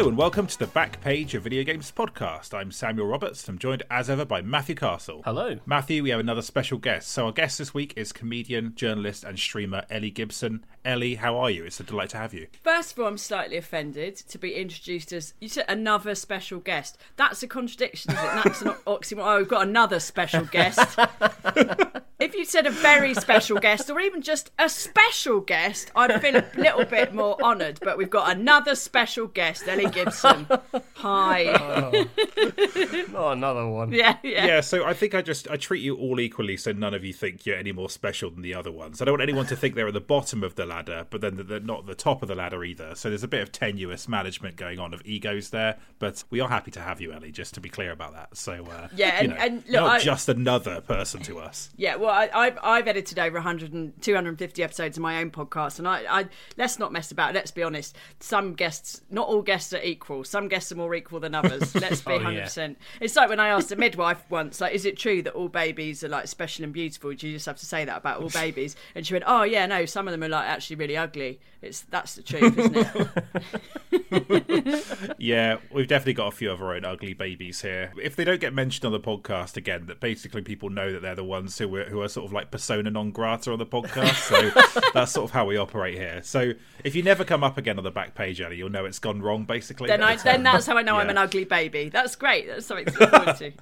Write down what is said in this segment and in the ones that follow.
Hello and welcome to the Back Page of Video Games podcast. I'm Samuel Roberts. I'm joined as ever by Matthew Castle. Hello. Matthew, we have another special guest. So our guest this week is comedian, journalist and streamer Ellie Gibson. Ellie, how are you? It's a delight to have you. First of all, I'm slightly offended to be introduced as you said another special guest. That's a contradiction, is it? That's an oxymoron. Oh, we've got another special guest. if you said a very special guest or even just a special guest, I'd feel a little bit more honoured. But we've got another special guest, Ellie Gibson. Hi. Not oh. oh, another one. Yeah, yeah. Yeah, so I think I just I treat you all equally so none of you think you're any more special than the other ones. I don't want anyone to think they're at the bottom of the ladder, but then they're not the top of the ladder either. So there's a bit of tenuous management going on of egos there, but we are happy to have you, Ellie, just to be clear about that. So uh, Yeah, you and- know, and look, not I- just another person to us. Yeah, well, I, I've I've edited over 100 and 250 episodes of my own podcast, and I, I let's not mess about. Let's be honest. Some guests, not all guests are equal. Some guests are more equal than others. Let's be Oh, 100. yeah. percent It's like when I asked a midwife once, like, is it true that all babies are like special and beautiful? Do you just have to say that about all babies? And she went, oh yeah, no, some of them are like actually really ugly. It's that's the truth, isn't it? Yeah, we've definitely got a few of our own ugly babies here. If they don't get mentioned on the podcast again, that basically people know that they're the ones who are, who are sort of like persona non grata on the podcast. So that's sort of how we operate here. So if you never come up again on the back page, Ellie, you'll know it's gone wrong. Basically, then I then um, that's how I know I'm an ugly baby. That's great. That's something to look forward to.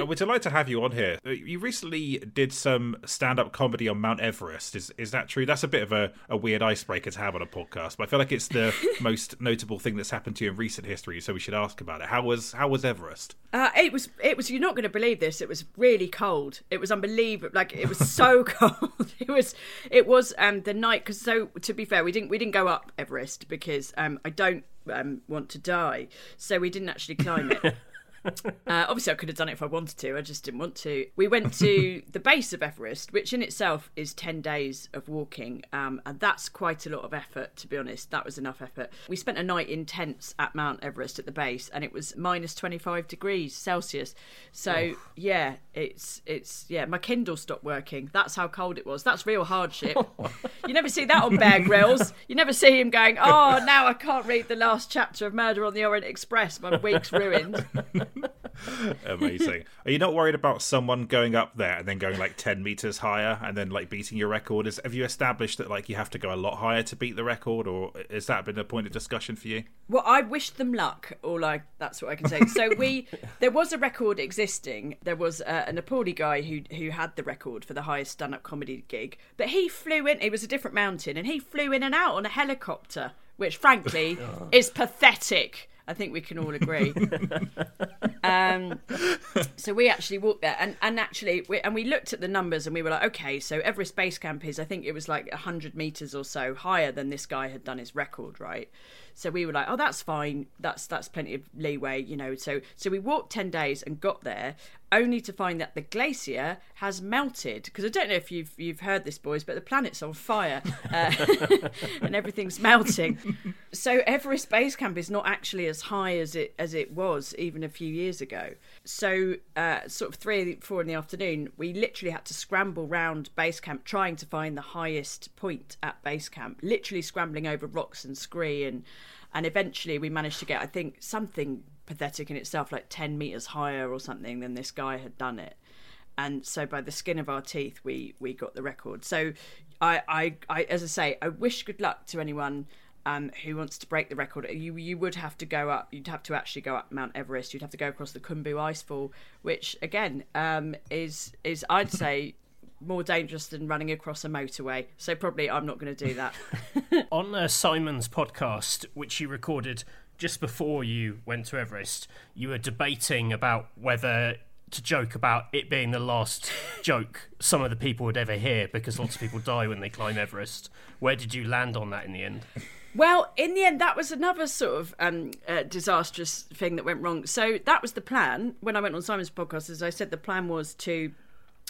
Uh, we're delighted to have you on here. Uh, You recently did some stand-up comedy on Mount Everest. Is is that true? That's a bit of a, a weird icebreaker to have on a podcast, but I feel like it's the most notable thing that's happened to you in recent history. So we should ask about it. How was how was Everest? Uh, it was. It was. You're not going to believe this. It was really cold. It was unbelievable. Like it was so cold. It was. It was. Um, the night. Because so to be fair, we didn't. We didn't go up Everest because um, I don't um want to die. So we didn't actually climb it. Uh, obviously, I could have done it if I wanted to. I just didn't want to. We went to the base of Everest, which in itself is 10 days of walking. Um, and that's quite a lot of effort, to be honest. That was enough effort. We spent a night in tents at Mount Everest at the base, and it was minus 25 degrees Celsius. So, yeah, it's, it's, yeah, my Kindle stopped working. That's how cold it was. That's real hardship. you never see that on Bear Grylls. You never see him going, oh, now I can't read the last chapter of Murder on the Orient Express. My week's ruined. Amazing. Are you not worried about someone going up there and then going like ten meters higher and then like beating your record? Is have you established that like you have to go a lot higher to beat the record, or has that been a point of discussion for you? Well, I wish them luck. All I that's what I can say. So we there was a record existing. There was uh, a Nepali guy who who had the record for the highest stand up comedy gig, but he flew in. It was a different mountain, and he flew in and out on a helicopter, which frankly is pathetic. I think we can all agree. um, so we actually walked there, and and actually, we, and we looked at the numbers, and we were like, okay, so Everest Base Camp is, I think it was like hundred meters or so higher than this guy had done his record, right? So we were like, oh, that's fine. That's that's plenty of leeway, you know. So so we walked ten days and got there, only to find that the glacier has melted. Because I don't know if you've you've heard this, boys, but the planet's on fire, uh, and everything's melting. So Everest Base Camp is not actually as high as it as it was even a few years ago. So uh, sort of three four in the afternoon, we literally had to scramble round base camp trying to find the highest point at base camp. Literally scrambling over rocks and scree and and eventually we managed to get I think something pathetic in itself like 10 meters higher or something than this guy had done it. And so by the skin of our teeth we we got the record. So i i, I as i say i wish good luck to anyone um, who wants to break the record. You you would have to go up you'd have to actually go up mount everest. You'd have to go across the Khumbu icefall which again um, is is i'd say more dangerous than running across a motorway. So probably i'm not going to do that. On uh, Simon's podcast, which he recorded just before you went to Everest, you were debating about whether to joke about it being the last joke some of the people would ever hear because lots of people die when they climb Everest. Where did you land on that in the end? Well, in the end, that was another sort of um, uh, disastrous thing that went wrong. So that was the plan when I went on Simon's podcast. As I said, the plan was to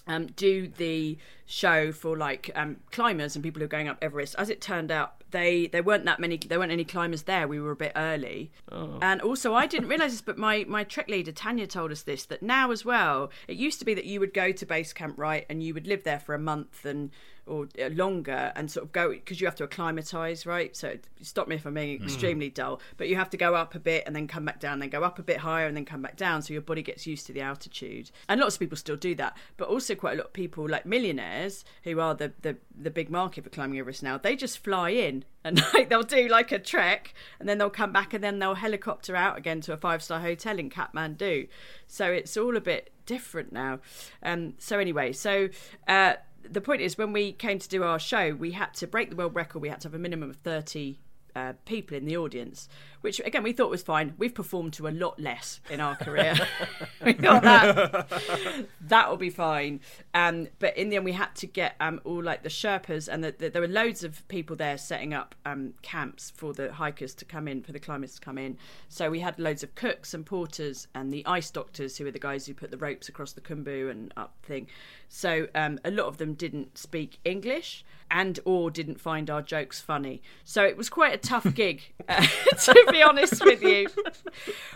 um, do the show for like um, climbers and people who are going up Everest. As it turned out, they there weren't that many. There weren't any climbers there. We were a bit early, Oh. and also I didn't realise this, but my my trek leader Tanya told us this that now as well. It used to be that you would go to base camp right, and you would live there for a month and or uh, longer and sort of go because you have to acclimatise right. So stop me if I'm being extremely dull, but you have to go up a bit and then come back down, then go up a bit higher and then come back down, so your body gets used to the altitude. And lots of people still do that, but also quite a lot of people like millionaires who are the the, the big market for climbing Everest now. They just fly in and like they'll do like a trek and then they'll come back and then they'll helicopter out again to a five star hotel in Kathmandu. So it's all a bit different now. Um, so anyway, so. Uh, the point is, when we came to do our show, we had to break the world record. We had to have a minimum of 30 uh, people in the audience, which again we thought was fine. We've performed to a lot less in our career. we thought that that will be fine. Um, but in the end, we had to get um, all like the Sherpas, and the, the, there were loads of people there setting up um, camps for the hikers to come in, for the climbers to come in. So we had loads of cooks and porters and the ice doctors, who were the guys who put the ropes across the Khumbu and up thing. So um, a lot of them didn't speak English and or didn't find our jokes funny. So it was quite a tough gig, uh, to be honest with you.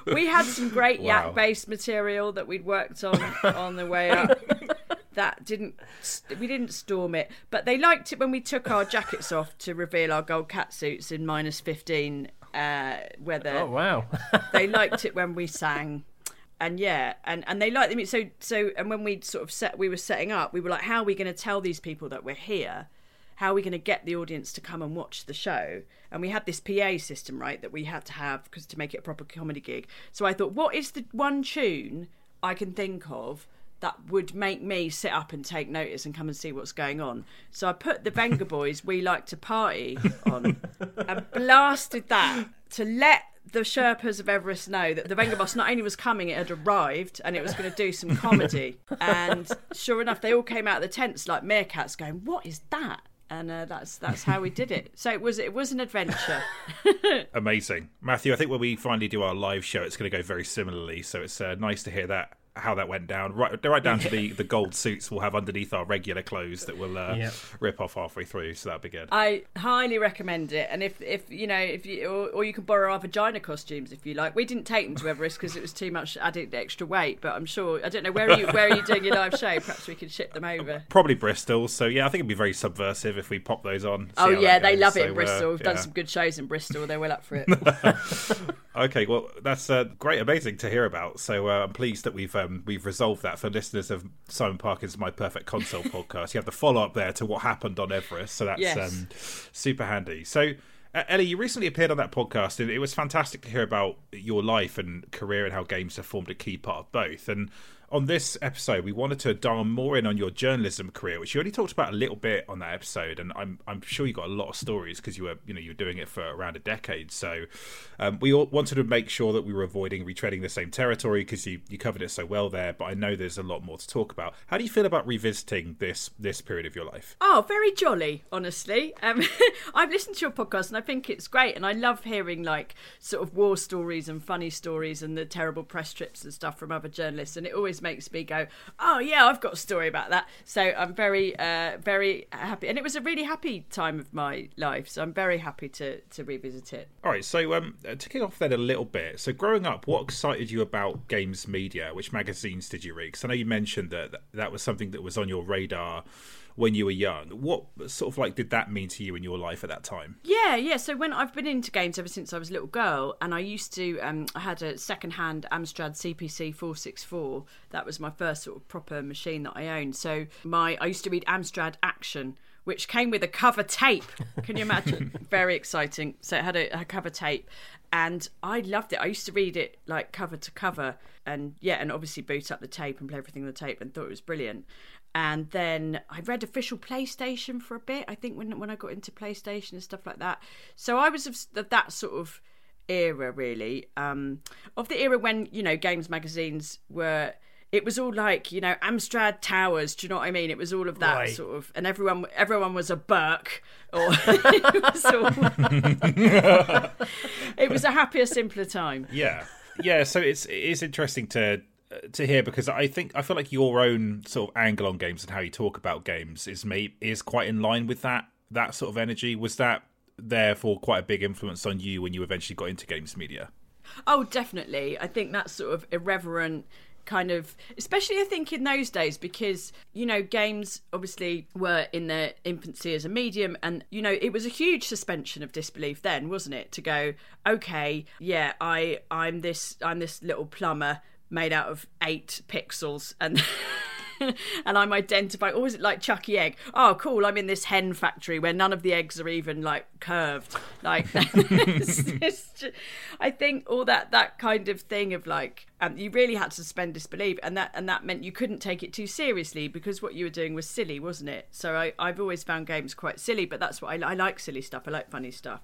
We had some great Wow. yak-based material that we'd worked on on the way up. That didn't we didn't storm it, but they liked it when we took our jackets off to reveal our gold cat suits in minus fifteen uh, weather Oh wow. they liked it when we sang and yeah and and they liked them so so and when we sort of set we were setting up we were like how are we going to tell these people that we're here how are we going to get the audience to come and watch the show and we had this pa system right that we had to have because to make it a proper comedy gig so i thought what is the one tune i can think of that would make me sit up and take notice and come and see what's going on. So I put the Vengaboys We Like to Party on and blasted that to let the Sherpas of Everest know that the Vengabus not only was coming, it had arrived and it was going to do some comedy. And sure enough, they all came out of the tents like meerkats going, What is that? And uh, that's that's how we did it. So it was it was an adventure. Amazing, Matthew. I think when we finally do our live show, it's going to go very similarly. So it's uh, nice to hear that how that went down. Right, right down to the the gold suits we'll have underneath our regular clothes that we'll uh, Yeah. rip off halfway through. So that'd be good. I highly recommend it. And if, if you know, if you or, or you can borrow our vagina costumes if you like. We didn't take them to Everest because it was too much added extra weight. But I'm sure I don't know where are you where are you doing your live show? Perhaps we can ship them over. Probably Bristol. So yeah, I think it'd be very subversive if we pop those on. Oh yeah, they love it So, in uh, Bristol. We've done yeah. some good shows in Bristol. They're well up for it. Okay, well, that's uh, great, amazing to hear about. So uh, I'm pleased that we've um, we've resolved that for listeners of Simon Parkin's My Perfect Console podcast. You have the follow up there to what happened on Everest, so that's Yes. um, super handy. So. Uh, Ellie, you recently appeared on that podcast, and it was fantastic to hear about your life and career and how games have formed a key part of both. And on this episode, we wanted to dial more in on your journalism career, which you only talked about a little bit on that episode, and I'm I'm sure you got a lot of stories because you were you know you were doing it for around a decade. So um, we wanted to make sure that we were avoiding retreading the same territory because you you covered it so well there. But I know there's a lot more to talk about. How do you feel about revisiting this this period of your life? Oh, very jolly, honestly. Um, I've listened to your podcast and I think it's great, and I love hearing like sort of war stories and funny stories and the terrible press trips and stuff from other journalists, and it always makes me go, "Oh yeah, I've got a story about that." So I'm very, uh, very happy, and it was a really happy time of my life. So I'm very happy to to revisit it. All right, so um, uh, to kick off then a little bit. So, growing up, what excited you about games media? Which magazines did you read? Because I know you mentioned that that was something that was on your radar when you were young. What sort of like did that mean to you in your life at that time? Yeah, yeah. So when I've been into games ever since I was a little girl, and I used to, um, I had a second-hand Amstrad CPC 464. That was my first sort of proper machine that I owned. So my, I used to read Amstrad Action, which came with a cover tape. Can you imagine? Very exciting. So it had a, a cover tape, and I loved it. I used to read it like cover to cover, and yeah, and obviously boot up the tape and play everything on the tape, and thought it was brilliant. And then I read official PlayStation for a bit. I think when when I got into PlayStation and stuff like that. So I was of, of that sort of era, really, um, of the era when you know games magazines were. It was all like you know Amstrad Towers. Do you know what I mean? It was all of that Right. sort of, and everyone everyone was a Burke, or it was all. it was a happier, simpler time. Yeah, yeah. So it's it is interesting to to hear because I think I feel like your own sort of angle on games and how you talk about games is may, is quite in line with that that sort of energy. Was that therefore quite a big influence on you when you eventually got into games media? Oh, definitely. I think that sort of irreverent kind of especially i think in those days because you know games obviously were in their infancy as a medium and you know it was a huge suspension of disbelief then wasn't it to go okay yeah i i'm this i'm this little plumber made out of eight pixels and and I'm identifying. Or is it like Chuckie Egg? Oh, cool! I'm in this hen factory where none of the eggs are even like curved. Like, just, I think all that that kind of thing of like, um, you really had to suspend disbelief, and that and that meant you couldn't take it too seriously because what you were doing was silly, wasn't it? So I, I've always found games quite silly, but that's what I, I like silly stuff. I like funny stuff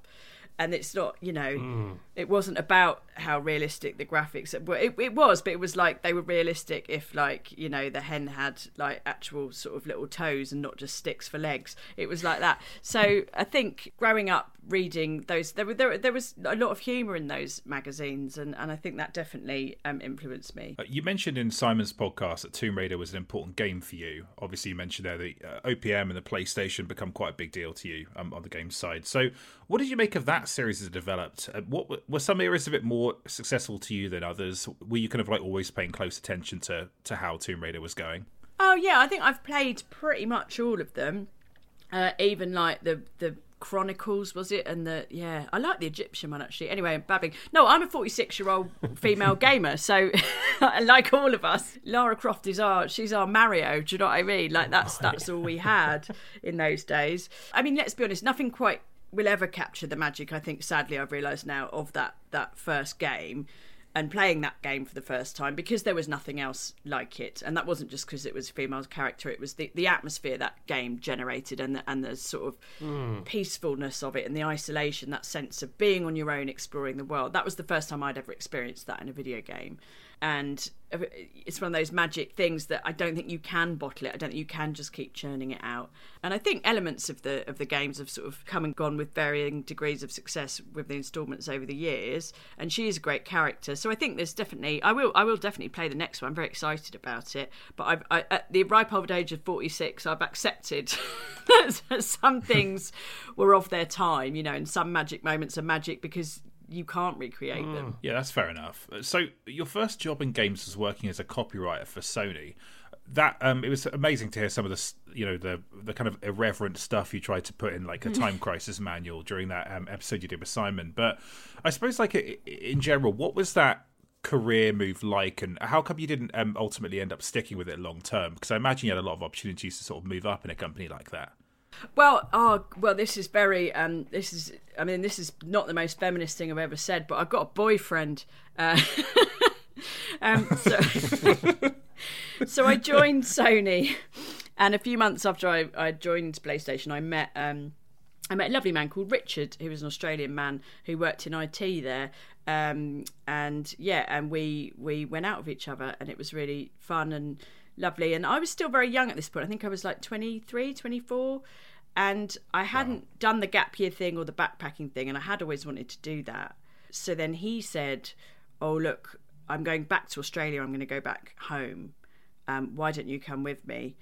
and it's not you know mm. it wasn't about how realistic the graphics were it, it was but it was like they were realistic if like you know the hen had like actual sort of little toes and not just sticks for legs. It was like that. So i think growing up reading those there were there, there was a lot of humor in those magazines and and i think that definitely um, influenced me. Uh, you mentioned in simon's podcast that tomb raider was an important game for you. Obviously you mentioned there the uh, opm and the playstation become quite a big deal to you um, on the game side. So what did you make of that series as it developed? Uh, what were some areas a bit more successful to you than others? Were you kind of like always paying close attention to to how Tomb Raider was going? Oh yeah, I think I've played pretty much all of them. Uh, even like the the Chronicles was it? And the yeah, I like the Egyptian one actually. Anyway, I'm babbling. No, I'm a 46 year old female gamer, so like all of us, Lara Croft is our she's our Mario. Do you know what I mean? Like that's that's all we had in those days. I mean, let's be honest, nothing quite will ever capture the magic. I think, sadly, I've realised now of that that first game and playing that game for the first time because there was nothing else like it, and that wasn't just because it was a female character. It was the, the atmosphere that game generated and the, and the sort of mm. peacefulness of it and the isolation, that sense of being on your own, exploring the world. That was the first time I'd ever experienced that in a video game, and it's one of those magic things that I don't think you can bottle it. I don't think you can just keep churning it out. And I think elements of the of the games have sort of come and gone with varying degrees of success with the installments over the years. And she is a great character, so I think there's definitely I will I will definitely play the next one. I'm very excited about it. But I've I, at the ripe old age of 46, I've accepted that some things were of their time, you know, and some magic moments are magic because you can't recreate mm. them. Yeah, that's fair enough. So your first job in games was working as a copywriter for Sony. That um, it was amazing to hear some of the you know the the kind of irreverent stuff you tried to put in like a time crisis manual during that um, episode you did with Simon. But I suppose like in general, what was that career move like, and how come you didn't um, ultimately end up sticking with it long term? Because I imagine you had a lot of opportunities to sort of move up in a company like that. Well, oh, well, this is very, um, this is, I mean, this is not the most feminist thing I've ever said, but I've got a boyfriend. Uh, um, so, so I joined Sony, and a few months after I, I joined PlayStation, I met, um, I met a lovely man called Richard, who was an Australian man who worked in IT there. Um, and yeah, and we we went out with each other, and it was really fun and lovely. And I was still very young at this point. I think I was like 23, 24 and I hadn't wow. done the gap year thing or the backpacking thing, and I had always wanted to do that. So then he said, "Oh look, I'm going back to Australia. I'm going to go back home. Um, why don't you come with me?"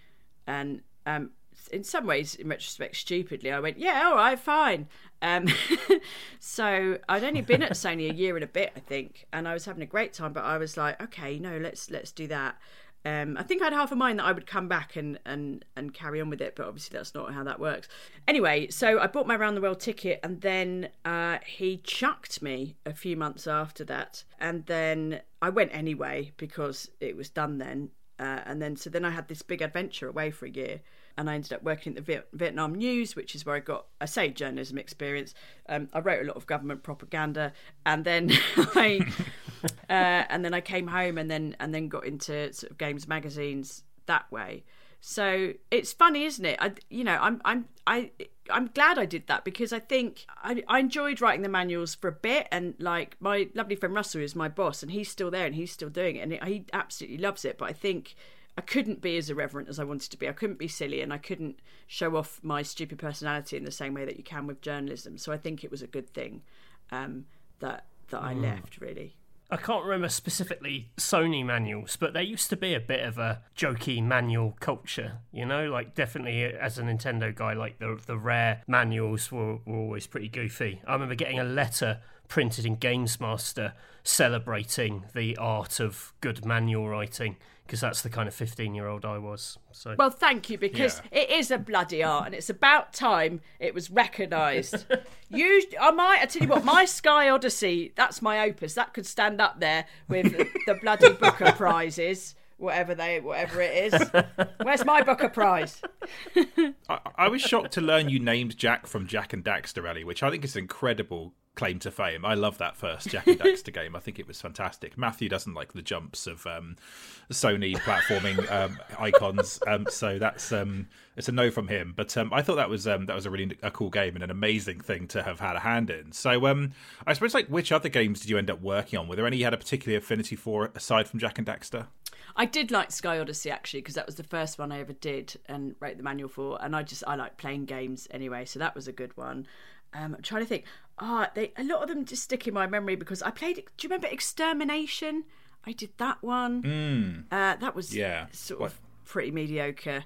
And um, in some ways, in retrospect, stupidly, I went, "Yeah, all right, fine." Um, so I'd only been at Sony a year and a bit, I think, and I was having a great time. But I was like, "Okay, no, let's let's do that." Um, I think I had half a mind that I would come back and, and, and carry on with it, but obviously that's not how that works. Anyway, so I bought my round the world ticket, and then uh, he chucked me a few months after that, and then I went anyway because it was done then. Uh, and then so then I had this big adventure away for a year, and I ended up working at the Vietnam News, which is where I got I say journalism experience. Um, I wrote a lot of government propaganda, and then I uh, and then I came home and then and then got into sort of games magazines that way. So it's funny, isn't it? I, you know, I'm, I'm, I, I'm glad I did that because I think I, I enjoyed writing the manuals for a bit, and like my lovely friend Russell is my boss, and he's still there and he's still doing it, and he absolutely loves it. But I think I couldn't be as irreverent as I wanted to be. I couldn't be silly, and I couldn't show off my stupid personality in the same way that you can with journalism. So I think it was a good thing um, that that I mm. left, really. I can't remember specifically Sony manuals, but there used to be a bit of a jokey manual culture, you know, like definitely uh, as a Nintendo guy, like the the rare manuals were, were always pretty goofy. I remember getting a letter printed in GamesMaster celebrating the art of good manual writing because that's the kind of 15 year old I was. So Well, thank you, because Yeah. it is a bloody art, and it's about time it was recognised. you, uh, I might, I tell you what, my Sky Odyssey, that's my opus. That could stand up there with the bloody Booker prizes, whatever they, whatever it is. Where's my Booker prize? I, I was shocked to learn you named Jak from Jak and Daxter, Ellie, which I think is an incredible claim to fame. I love that first Jak and Daxter game. I think it was fantastic. Matthew doesn't like the jumps of um, Sony platforming um, icons, um, so that's um, it's a no from him. But um, I thought that was um, that was a really a cool game and an amazing thing to have had a hand in. So um, I suppose like which other games did you end up working on? Were there any you had a particular affinity for aside from Jak and Daxter? I did like Sky Odyssey actually because that was the first one I ever did and wrote the manual for, and I just I like playing games anyway, so that was a good one. Um, I'm trying to think. Ah, they a lot of them just stick in my memory because I played. Do you remember Extermination? I did that one. Uh, that was Yeah. sort What- of pretty mediocre.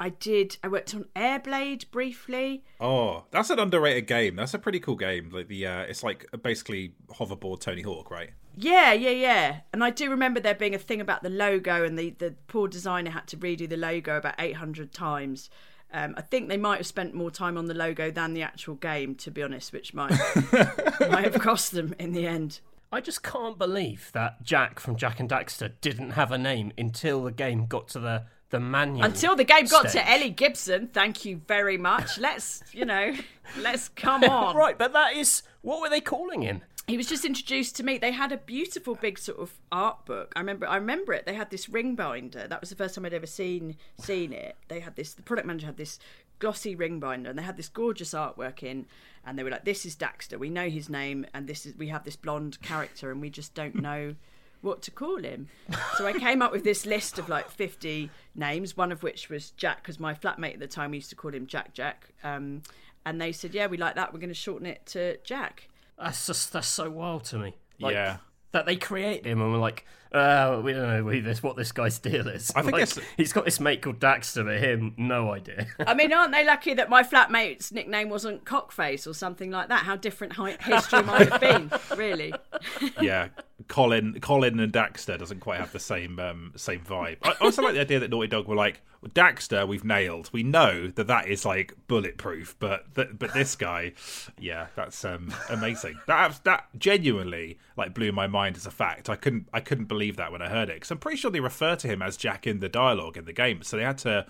I did. I worked on Airblade briefly. Oh, that's an underrated game. That's a pretty cool game. Like the uh, it's like basically hoverboard Tony Hawk, right? Yeah, yeah, yeah. And I do remember there being a thing about the logo, and the, the poor designer had to redo the logo about 800 times. Um, I think they might have spent more time on the logo than the actual game, to be honest, which might might have cost them in the end. I just can't believe that Jak from Jak and Daxter didn't have a name until the game got to the the manual. Until the game got stage. to Ellie Gibson, thank you very much. Let's, you know, let's come on. Right, but that is what were they calling him? He was just introduced to me. They had a beautiful big sort of art book. I remember I remember it. They had this ring binder. That was the first time I'd ever seen seen it. They had this the product manager had this glossy ring binder and they had this gorgeous artwork in and they were like, This is Daxter, we know his name and this is we have this blonde character and we just don't know what to call him. So I came up with this list of like 50 names, one of which was Jack, because my flatmate at the time we used to call him Jack Jack. Um, and they said, Yeah, we like that. We're going to shorten it to Jack. That's just that's so wild to me. Like, Yeah. That they create him and we're like, uh, we don't know who this, what this guy's deal is. I think Like, it's- he's got this mate called Daxter, but him, no idea. I mean, aren't they lucky that my flatmate's nickname wasn't Cockface or something like that? How different hi- history might have been, really. yeah, Colin, Colin and Daxter doesn't quite have the same um, same vibe. I I also like the idea that Naughty Dog were like Daxter. We've nailed. We know that that is like bulletproof, but th- but this guy, yeah, that's um, amazing. That that genuinely like blew my mind as a fact. I couldn't I couldn't believe that when I heard it because I'm pretty sure they refer to him as Jack in the dialogue in the game. So they had to.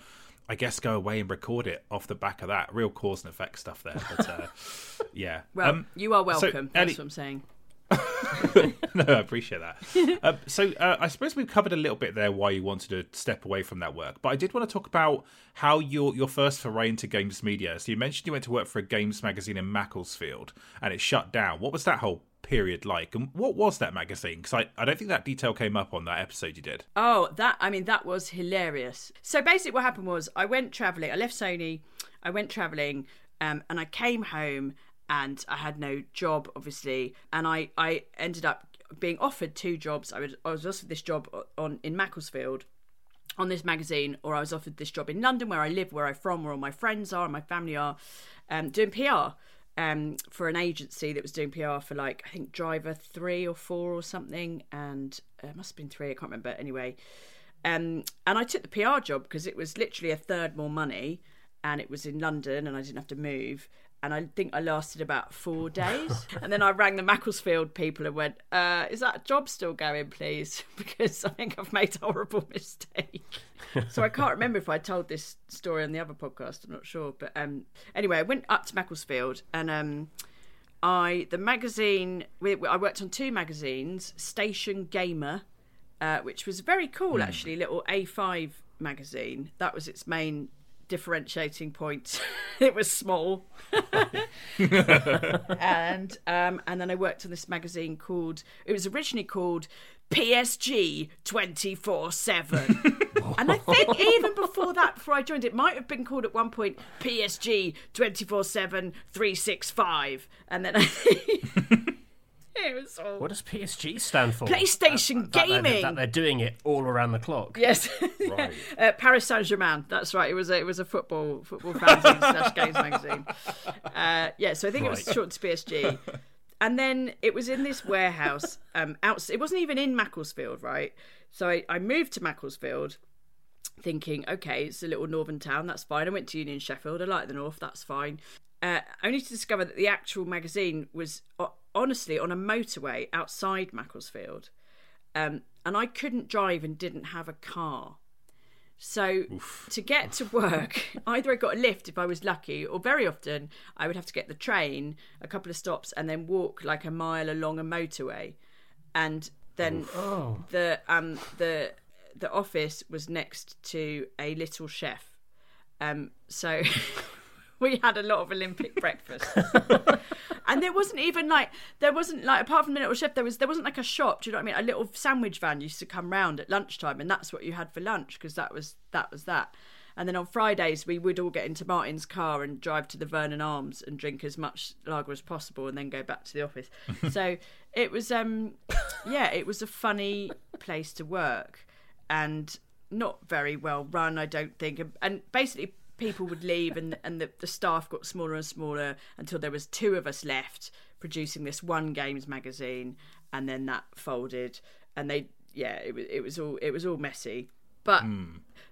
I guess go away and record it off the back of that. Real cause and effect stuff there. But uh, yeah. Well, Um, you are so, welcome. That's Ellie- what I'm saying. no, I appreciate that. um, so uh, I suppose we've covered a little bit there why you wanted to step away from that work, but I did want to talk about how your your first foray into games media. So you mentioned you went to work for a games magazine in Macclesfield, and it shut down. What was that whole period like, and what was that magazine? Because I, I don't think that detail came up on that episode you did. Oh, that I mean that was hilarious. So basically, what happened was I went traveling. I left Sony. I went traveling, um, and I came home, and I had no job, obviously, and I I ended up being offered two jobs. I was offered this job on in Macclesfield on this magazine, or I was offered this job in London, where I live, where I'm from, where all my friends are, and my family are, um, doing PR um, for an agency that was doing PR for like I think Driver three or four or something, and uh, it must have been three. I can't remember. Anyway, um, and I took the PR job because it was literally a third more money, and it was in London, and I didn't have to move. And I think I lasted about four days, and then I rang the Macclesfield people and went, uh, "Is that job still going, please? Because I think I've made a horrible mistake." so I can't remember if I told this story on the other podcast. I'm not sure, but um, anyway, I went up to Macclesfield and um, I the magazine. We, I worked on two magazines, Station Gamer, uh, which was very cool actually, little A5 magazine. That was its main differentiating point. it was small, and um, and then I worked on this magazine called. It was originally called PSG twenty four seven. And I think even before that, before I joined, it might have been called at one point PSG 24 7 365. And then I think. it was all What does PSG stand for? PlayStation That they're- gaming. That they're doing it all around the clock. Yes, Right. uh, Paris Saint Germain. That's right. It was a, it was a football football fanzine slash games magazine. Uh, yeah, so I think it was short to PSG, and then it was in this warehouse. Um, out. It wasn't even in Macclesfield, right? So I, I moved to Macclesfield, thinking, okay, it's a little northern town. That's fine. I went to Union Sheffield. I like the north. That's fine. Uh, only to discover that the actual magazine was uh, honestly on a motorway outside Macclesfield um, and I couldn't drive and didn't have a car. So to get to work, either I got a lift if I was lucky, or very often I would have to get the train a couple of stops and then walk like a mile along a motorway, and then the um the the office was next to a little chef, um so we had a lot of Olympic breakfast. and there wasn't even like there wasn't like apart from the little chef there was there wasn't like a shop do you know what i mean? A little sandwich van used to come round at lunchtime and that's what you had for lunch because that was that was that. And then on fridays we would all get into martin's car and drive to the vernon arms and drink as much lager as possible and then go back to the office. So it was um yeah it was a funny place to work and not very well run i don't think. And, and basically people would leave and and the, the staff got smaller and smaller until there was two of us left producing this one games magazine and then that folded and they yeah it was it was all it was all messy but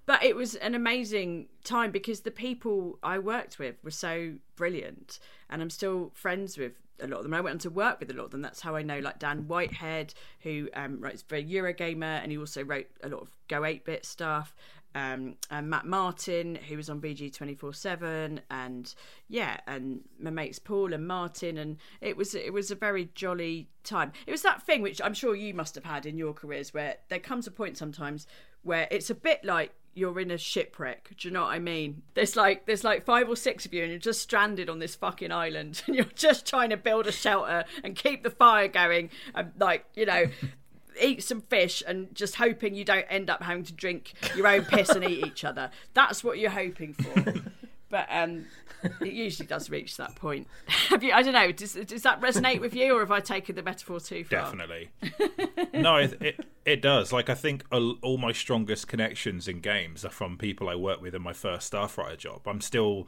but it was an amazing time because the people I worked with were so brilliant and I'm still friends with a lot of them. I went on to work with a lot of them. That's how I know like Dan Whitehead, who um, writes for Eurogamer and he also wrote a lot of Go 8 bit stuff. Um, and Matt Martin, who was on BG 24 7, and yeah, and my mates Paul and Martin, and it was it was a very jolly time. It was that thing which I'm sure you must have had in your careers, where there comes a point sometimes where it's a bit like you're in a shipwreck. Do you know what I mean? There's like there's like five or six of you, and you're just stranded on this fucking island, and you're just trying to build a shelter and keep the fire going, and like you know. Eat some fish and just hoping you don't end up having to drink your own piss and eat each other. That's what you're hoping for. But um, it usually does reach that point. Have you? I don't know. Does, does that resonate with you, or have I taken the metaphor too far? Definitely. no, it, it it does. Like I think all all my strongest connections in games are from people I worked with in my first staff writer job. I'm still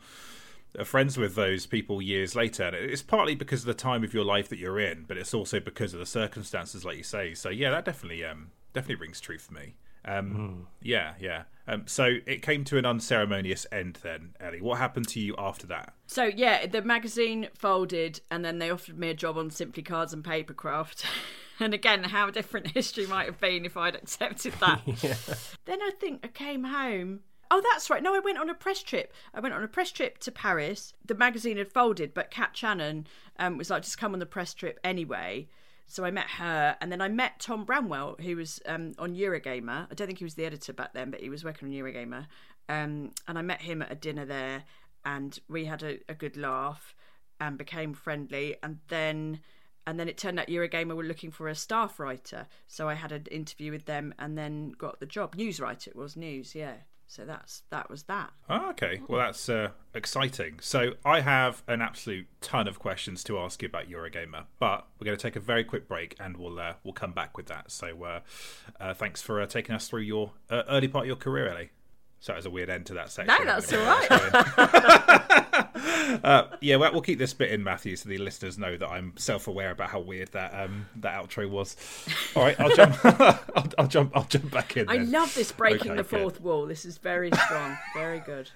uh, friends with those people years later, and it's partly because of the time of your life that you're in, but it's also because of the circumstances, like you say. So yeah, that definitely um definitely rings true for me. Um, Yeah, yeah. Um, so it came to an unceremonious end then, Ellie. What happened to you after that? So yeah, the magazine folded, and then they offered me a job on Simply Cards and Papercraft. and again, how different history might have been if I'd accepted that. Then I think I came home. Oh, that's right. No, I went on a press trip. I went on a press trip to Paris. The magazine had folded, but Kat Shannon um, was like, just come on the press trip anyway. So I met her, and then I met Tom Bramwell, who was um, on Eurogamer. I don't think he was the editor back then, but he was working on Eurogamer. Um, and I met him at a dinner there, and we had a, a good laugh and became friendly. And then, and then it turned out Eurogamer were looking for a staff writer, so I had an interview with them, and then got the job. News writer, it was news, yeah. So that's that was that. Oh, okay. Well, that's uh, exciting. So I have an absolute ton of questions to ask you about Eurogamer, but we're going to take a very quick break and we'll uh, we'll come back with that. So uh, uh, thanks for uh, taking us through your uh, early part of your career, Ellie. So that was a weird end to that section. No, that's I'm uh, yeah, well, we'll keep this bit in, Matthew, so the listeners know that I'm self-aware about how weird that um, that outro was. All right, I'll jump. I'll, I'll jump. I'll jump back in. I then. love this breaking Okay, the good. fourth wall. This is very strong, very good.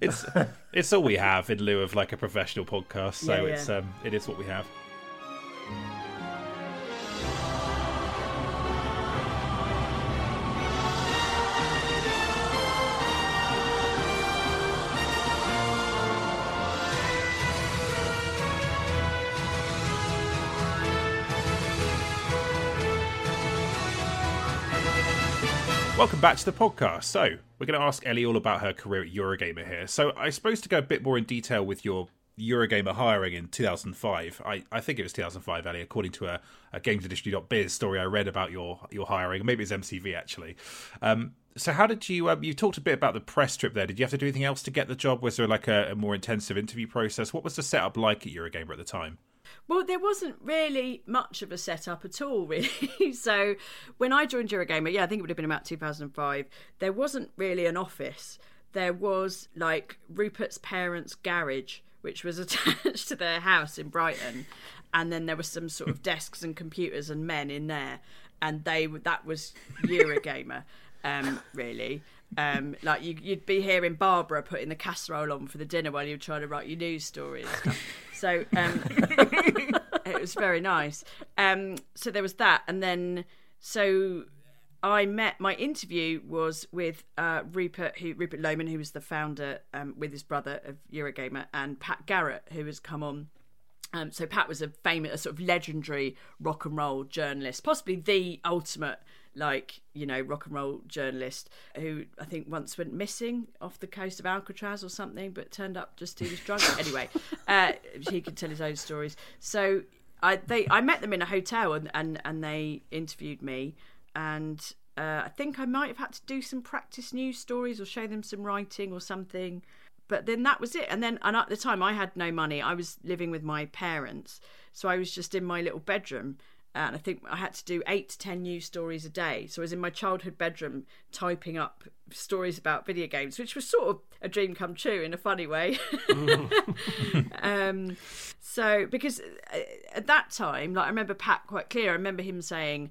it's it's all we have in lieu of like a professional podcast so Yeah, yeah. it's um it is what we have Welcome back to the podcast. So, we're going to ask Ellie all about her career at Eurogamer here. So, I suppose to go a bit more in detail with your Eurogamer hiring in 2005, I, I think it was 2005, Ellie, according to a, a gamesindustry.biz story I read about your, your hiring. Maybe it's MCV, actually. Um, so, how did you, um, you talked a bit about the press trip there. Did you have to do anything else to get the job? Was there like a, a more intensive interview process? What was the setup like at Eurogamer at the time? Well, there wasn't really much of a setup at all, really. so when I joined Eurogamer, yeah, I think it would have been about 2005, there wasn't really an office. There was like Rupert's parents' garage, which was attached to their house in Brighton. And then there were some sort of desks and computers and men in there. And they that was Eurogamer, um, really. Um, like you, would be hearing Barbara putting the casserole on for the dinner while you were trying to write your news stories. So um, it was very nice. Um, so there was that, and then so I met. My interview was with uh, Rupert, who Rupert Loman, who was the founder um, with his brother of Eurogamer, and Pat Garratt, who has come on. Um, so Pat was a famous, a sort of legendary rock and roll journalist, possibly the ultimate like you know rock and roll journalist who I think once went missing off the coast of Alcatraz or something, but turned up just he was drunk. anyway, uh, he could tell his own stories. So I they I met them in a hotel and and, and they interviewed me and. Uh, I think I might have had to do some practice news stories or show them some writing or something but then that was it and then and at the time i had no money i was living with my parents so i was just in my little bedroom and I think I had to do eight to ten news stories a day. So I was in my childhood bedroom typing up stories about video games, which was sort of a dream come true in a funny way. um, so because uh, at that time, like I remember Pat quite clear. I remember him saying,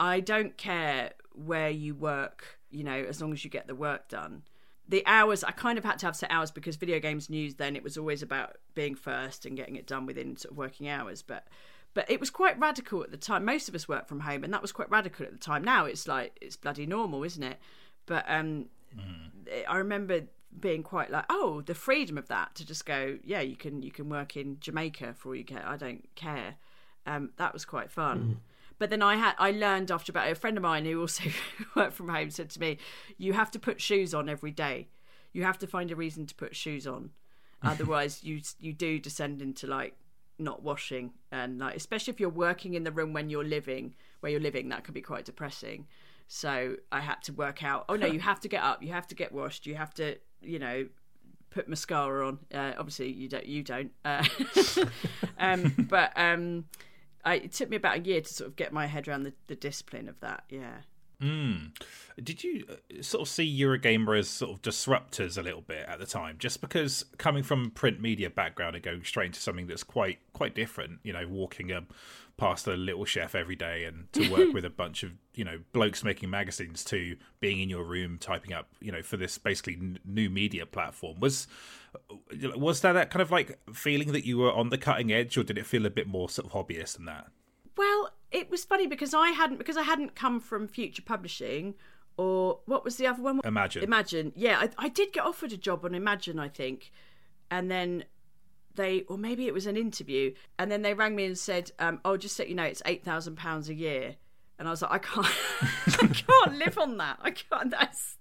"I don't care where you work, you know, as long as you get the work done." The hours I kind of had to have set hours because video games news then it was always about being first and getting it done within sort of working hours but but it was quite radical at the time. Most of us work from home, and that was quite radical at the time. Now it's like it's bloody normal, isn't it? But um, mm. I remember being quite like, oh, the freedom of that to just go, yeah, you can you can work in Jamaica for all you care. I don't care. Um, that was quite fun. Mm. But then I had I learned after about a friend of mine who also worked from home said to me, you have to put shoes on every day. You have to find a reason to put shoes on. Otherwise, you you do descend into like not washing. And like especially if you're working in the room when you're living where you're living that can be quite depressing. So i had to work out oh no you have to get up. You have to get washed. You have to you know put mascara on. Uh, obviously you don't you don't uh, um, but um, I, it took me about a year to sort of get my head around the, the discipline of that yeah Mm. Did you uh, sort of see Eurogamer as sort of disruptors a little bit at the time? Just because coming from print media background and going straight into something that's quite quite different, you know, walking a, past a little chef every day and to work with a bunch of you know blokes making magazines to being in your room typing up, you know, for this basically n- new media platform was was there that kind of like feeling that you were on the cutting edge, or did it feel a bit more sort of hobbyist than that? Well, it was funny because I hadn't because I hadn't come from Future Publishing or what was the other one? Imagine. Imagine. Yeah, I, I did get offered a job on Imagine, I think, and then they or maybe it was an interview, and then they rang me and said, um, "Oh, just so you know, it's eight thousand pounds a year." And I was like, I can't, I can't live on that. I can't. That's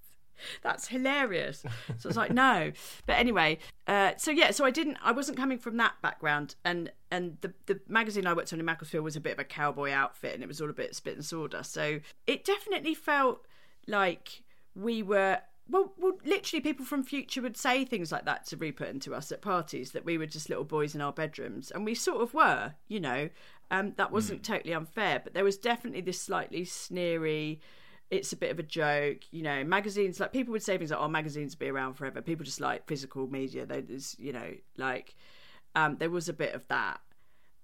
that's hilarious. So I was like, no. But anyway, uh, so yeah, so I didn't, I wasn't coming from that background, and and the the magazine I worked on in Macclesfield was a bit of a cowboy outfit, and it was all a bit spit and sawdust. So it definitely felt like we were. Well, well, literally, people from Future would say things like that to Rupert and to us at parties that we were just little boys in our bedrooms, and we sort of were, you know. Um, that wasn't mm. totally unfair, but there was definitely this slightly sneery, it's a bit of a joke, you know. Magazines like people would say things like, "Oh, magazines be around forever." People just like physical media. There's, you know, like um, there was a bit of that,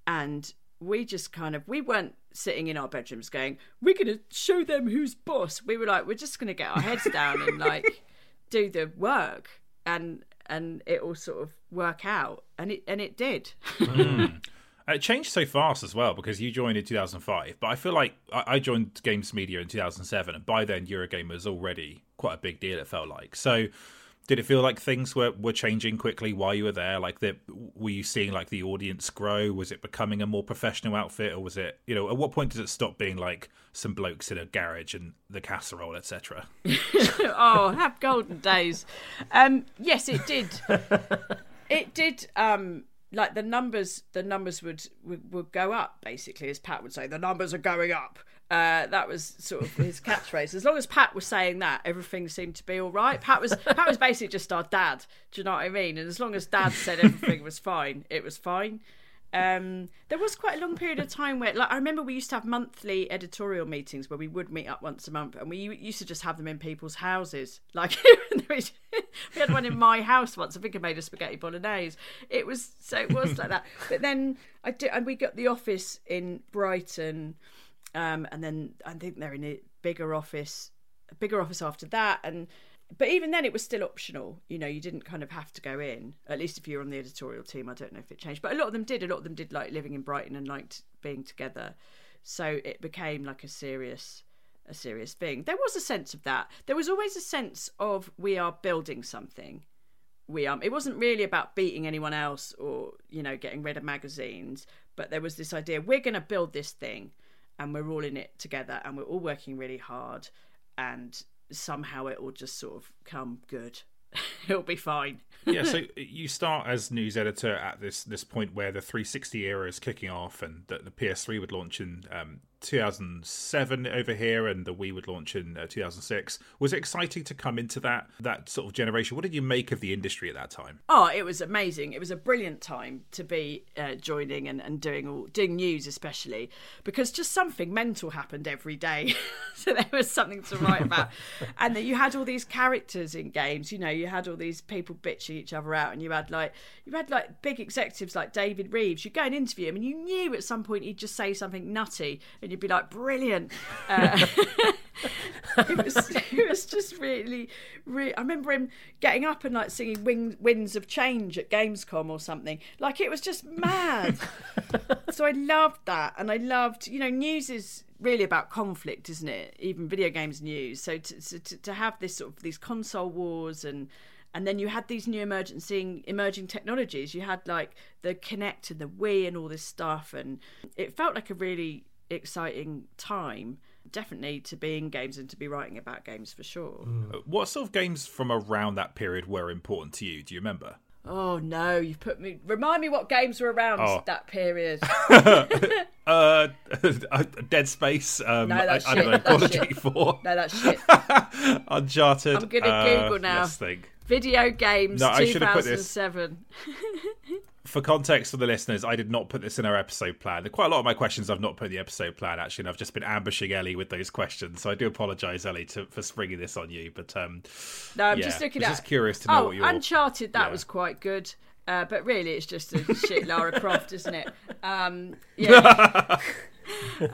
and we just kind of we weren't sitting in our bedrooms going, "We're going to show them who's boss." We were like, "We're just going to get our heads down and like do the work," and and it all sort of work out, and it and it did. mm. And it changed so fast as well because you joined in 2005, but I feel like I joined Games Media in 2007, and by then Eurogamer was already quite a big deal. It felt like so. Did it feel like things were, were changing quickly while you were there? Like, the, were you seeing like the audience grow? Was it becoming a more professional outfit, or was it you know at what point did it stop being like some blokes in a garage and the casserole, etc.? oh, have golden days. Um, yes, it did. it did. Um, like the numbers the numbers would, would would go up basically as pat would say the numbers are going up. Uh, that was sort of his catchphrase. As long as pat was saying that everything seemed to be all right. Pat was pat was basically just our dad. Do you know what i mean? And as long as dad said everything was fine it was fine Um, there was quite a long period of time where, like, I remember we used to have monthly editorial meetings where we would meet up once a month, and we used to just have them in people's houses. Like, we had one in my house once. I think I made a spaghetti bolognese. It was so it was like that. But then I did, and we got the office in Brighton, um, and then I think they're in a bigger office, a bigger office after that, and but even then it was still optional. You know you didn't kind of have to go in at least if you're on the editorial team i don't know if it changed but a lot of them did a lot of them did like living in brighton and liked being together. So it became like a serious a serious thing. There was a sense of that. There was always a sense of we are building something. We um it wasn't really about beating anyone else or you know getting rid of magazines but there was this idea we're going to build this thing and we're all in it together and we're all working really hard and somehow it will just sort of come good. It'll be fine. yeah, so you start as news editor at this this point where the 360 era is kicking off, and the, the PS3 would launch in um, 2007 over here, and the Wii would launch in uh, 2006. Was it exciting to come into that that sort of generation? What did you make of the industry at that time? Oh, it was amazing. It was a brilliant time to be uh, joining and, and doing all doing news, especially because just something mental happened every day. so there was something to write about, and that you had all these characters in games. You know, you had all these people bitching each other out, and you had like you had like big executives like David Reeves. You'd go and interview him, and you knew at some point he'd just say something nutty, and you'd be like, brilliant. Uh, it was it was just really, really. I remember him getting up and like singing "Wings Winds of Change" at Gamescom or something. Like it was just mad. so I loved that, and I loved you know news is really about conflict, isn't it? Even video games news. So to to, to have this sort of these console wars and and then you had these new emerging emerging technologies. You had like the Kinect and the Wii and all this stuff, and it felt like a really exciting time definitely to be in games and to be writing about games for sure mm. Uh, what sort of games from around that period were important to you do you remember oh no you've put me remind me what games were around oh. that period uh, uh dead space um no, that's I, shit. I don't know call of duty 4 no that's shit uncharted i'm gonna uh, google uh, now Video games no, 2007 for context for the listeners, I did not put this in our episode plan. Quite a lot of my questions I've not put in the episode plan actually, and I've just been ambushing Ellie with those questions. So I do apologise, Ellie, to, for springing this on you. But um, no, I'm yeah, just looking at. Just curious to know oh, what you're. Uncharted, that yeah. was quite good. Uh, but really, it's just a shit Lara Croft, isn't it? Um, yeah.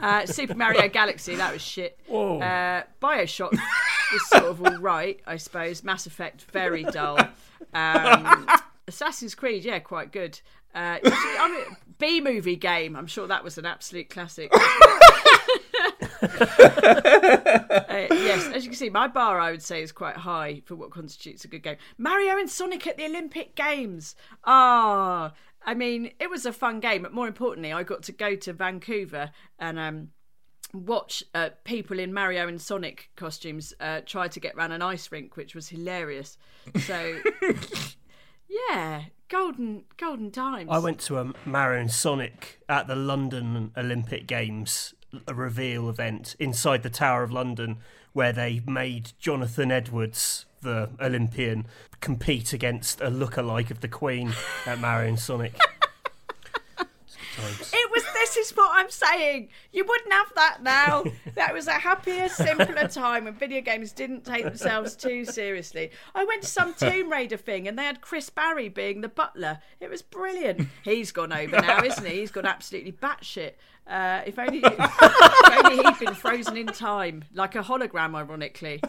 uh, Super Mario Galaxy, that was shit. Uh, Bioshock was sort of all right, I suppose. Mass Effect, very dull. Um, Assassin's Creed, yeah, quite good. Uh, I mean, B movie game. I'm sure that was an absolute classic. uh, yes, as you can see, my bar I would say is quite high for what constitutes a good game. Mario and Sonic at the Olympic Games. Ah, I mean, it was a fun game, but more importantly, I got to go to Vancouver and um, watch uh, people in Mario and Sonic costumes uh, try to get around an ice rink, which was hilarious. So. Yeah, golden golden times. I went to a Mario and Sonic at the London Olympic Games a reveal event inside the Tower of London where they made Jonathan Edwards, the Olympian, compete against a look-alike of the Queen at Mario and Sonic. This is what I'm saying. You wouldn't have that now. That was a happier, simpler time when video games didn't take themselves too seriously. I went to some Tomb Raider thing and they had Chris Barrie being the butler. It was brilliant. He's gone over now, isn't he? He's gone absolutely batshit. Uh, if only, if only he'd been frozen in time, like a hologram, ironically.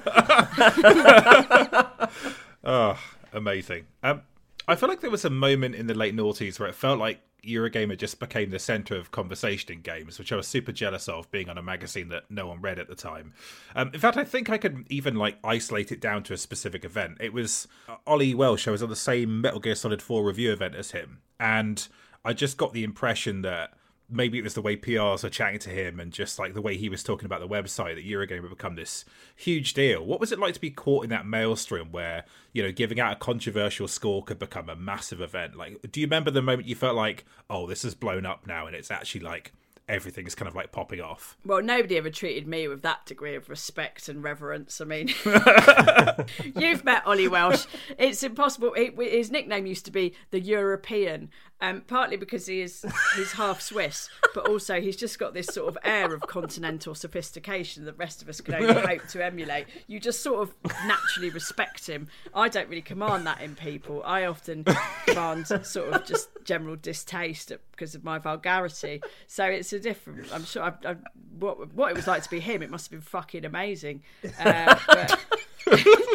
oh, amazing. Um, I feel like there was a moment in the late noughties where it felt like Eurogamer just became the center of conversation in games, which I was super jealous of, being on a magazine that no one read at the time. Um, in fact, I think I could even like isolate it down to a specific event. It was uh, Oli Welsh. I was on the same Metal Gear Solid 4 review event as him, and I just got the impression that maybe it was the way PRs were chatting to him and just like the way he was talking about the website that Eurogamer had become this huge deal. What was it like to be caught in that maelstrom where, you know, giving out a controversial score could become a massive event? Like, do you remember the moment you felt like, oh, this has blown up now and it's actually like everything's kind of like popping off. Well, nobody ever treated me with that degree of respect and reverence. I mean, you've met Oli Welsh. It's impossible. It, his nickname used to be the European, um, partly because he is he's half Swiss, but also he's just got this sort of air of continental sophistication that the rest of us can only hope to emulate. You just sort of naturally respect him. I don't really command that in people. I often command sort of just general distaste because of my vulgarity. So it's a different. I'm sure. I, I, what what it was like to be him, it must have been fucking amazing. Uh, but,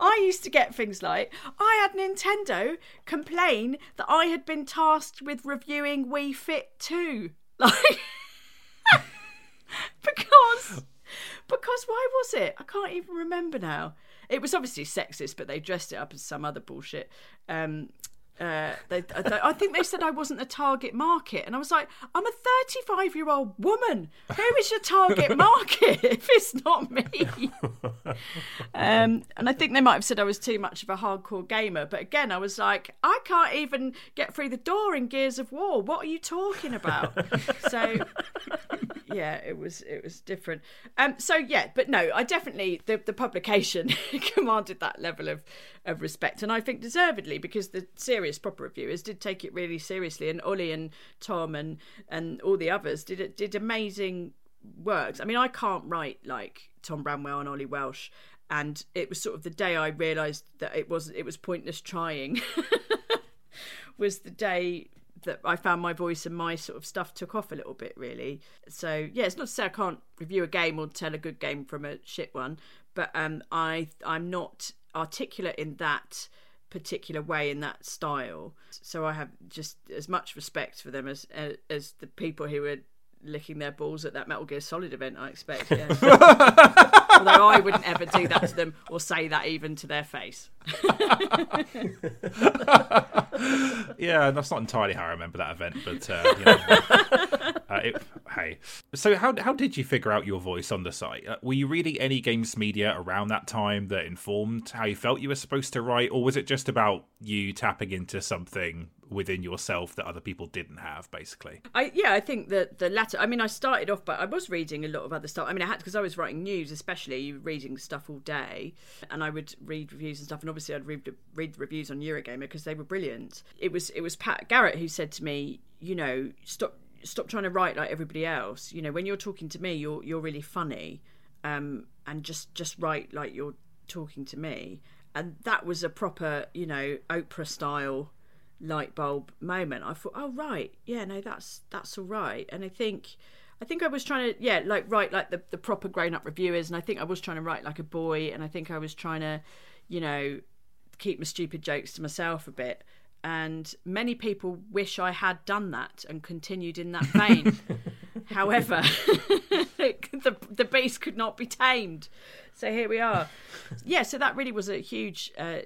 I used to get things like I had Nintendo complain that I had been tasked with reviewing Wii Fit 2. Like because because why was it? I can't even remember now. It was obviously sexist, but they dressed it up as some other bullshit. Um, uh, they, I think they said I wasn't the target market, and I was like, I'm a 35 year old woman. Who is your target market if it's not me? um, and I think they might have said I was too much of a hardcore gamer, but again, I was like, I can't even get through the door in Gears of War. What are you talking about? so yeah, it was it was different. Um, so yeah, but no, I definitely the the publication commanded that level of of respect, and I think deservedly because the serious proper reviewers did take it really seriously, and Oli and Tom and and all the others did did amazing works. I mean, I can't write like Tom Bramwell and Oli Welsh, and it was sort of the day I realised that it was it was pointless trying. was the day that I found my voice and my sort of stuff took off a little bit, really. So yeah, it's not to say I can't review a game or tell a good game from a shit one, but um, I I'm not articulate in that particular way in that style. So I have just as much respect for them as as, the people who were licking their balls at that Metal Gear Solid event. I expect. Yeah. Although I wouldn't ever do that to them or say that even to their face. yeah, that's not entirely how I remember that event, but uh, you know, uh, it, hey. So how how did you figure out your voice on the site? Uh, were you reading any games media around that time that informed how you felt you were supposed to write, or was it just about you tapping into something within yourself that other people didn't have basically? I yeah i think that the latter i mean i started off but i was reading a lot of other stuff. I mean i had because i was writing news especially reading stuff all day and i would read reviews and stuff and obviously i'd read, read the reviews on eurogamer because they were brilliant. It was it was pat garratt who said to me you know stop stop trying to write like everybody else. You know when you're talking to me you're you're really funny um and just just write like you're talking to me. And that was a proper you know oprah style light bulb moment. I thought, oh right, yeah, no, that's that's all right. And I think, I think I was trying to, yeah, like write like the the proper grown up reviewers, and I think I was trying to write like a boy, and I think I was trying to, you know, keep my stupid jokes to myself a bit. And many people wish I had done that and continued in that vein. However, the the beast could not be tamed. So here we are. Yeah, so that really was a huge uh,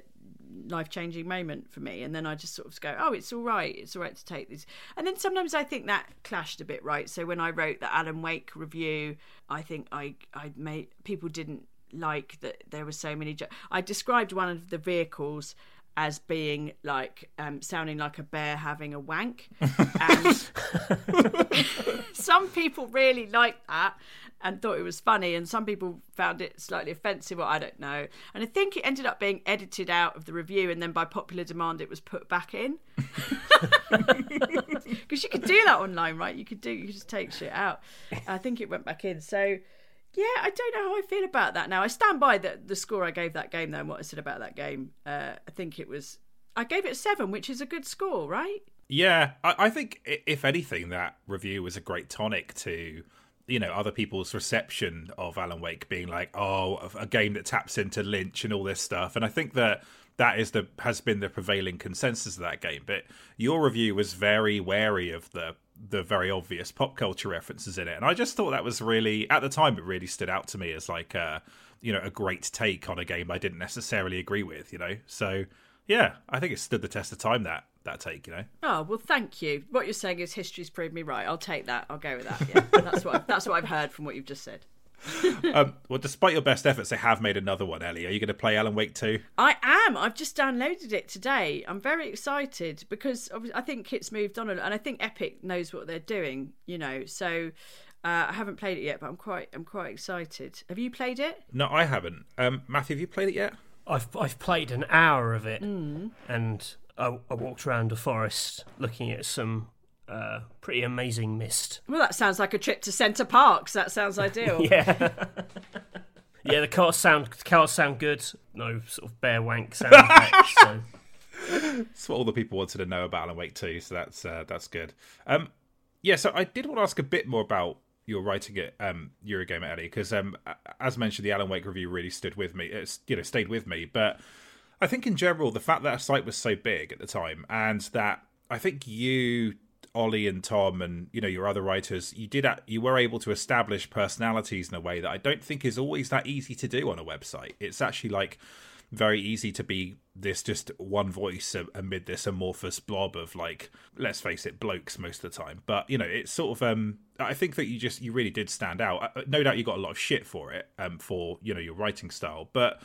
life changing moment for me. And then I just sort of go, oh, it's all right. It's all right to take these. And then sometimes I think that clashed a bit, right? So when I wrote the Alan Wake review, I think I I made people didn't like that there were so many. Jo- I described one of the vehicles as being like um, sounding like a bear having a wank, and some people really liked that and thought it was funny, and some people found it slightly offensive, or I don't know. And I think it ended up being edited out of the review, and then by popular demand, it was put back in. Because you could do that online, right? You could do, you could just take shit out. I think it went back in. So, yeah, I don't know how I feel about that now. I stand by the, the score I gave that game, though, and what I said about that game. Uh, I think it was, I gave it seven, which is a good score, right? Yeah, I, I think if anything, that review was a great tonic to you know other people's reception of Alan Wake being like, oh, a game that taps into Lynch and all this stuff. And I think that that is the has been the prevailing consensus of that game. But your review was very wary of the the very obvious pop culture references in it, and I just thought that was really at the time it really stood out to me as like a you know a great take on a game I didn't necessarily agree with. You know, so yeah, I think it stood the test of time that that take, you know. Oh well, thank you. What you're saying is history's proved me right. I'll take that. I'll go with that. Yeah, that's what that's what I've heard from what you've just said. um, well, despite your best efforts, they have made another one. Ellie, are you going to play Alan Wake 2? I am. I've just downloaded it today. I'm very excited because I think it's moved on, and I think Epic knows what they're doing. You know, so uh, I haven't played it yet, but I'm quite I'm quite excited. Have you played it? No, I haven't. Um, Matthew, have you played it yet? I've I've played an hour of it, mm. and I, I, walked around a forest looking at some uh, pretty amazing mist. Well, that sounds like a trip to Center Parcs. That sounds ideal. yeah. yeah, the cars sound the cars sound good. No sort of bear wank sound effects. So. That's what all the people wanted to know about Alan Wake 2, so that's uh, that's good. Um, yeah, so I did want to ask a bit more about your writing at um, Eurogamer, Ellie, because um, as mentioned, the Alan Wake review really stood with me. It's you know stayed with me, but I think in general the fact that a site was so big at the time, and that I think you, Oli, and Tom, and you know your other writers, you did you were able to establish personalities in a way that I don't think is always that easy to do on a website. It's actually like very easy to be this just one voice amid this amorphous blob of like let's face it blokes most of the time. But you know it's sort of um i think that you just you really did stand out. Uh, no doubt you got a lot of shit for it um for you know your writing style. But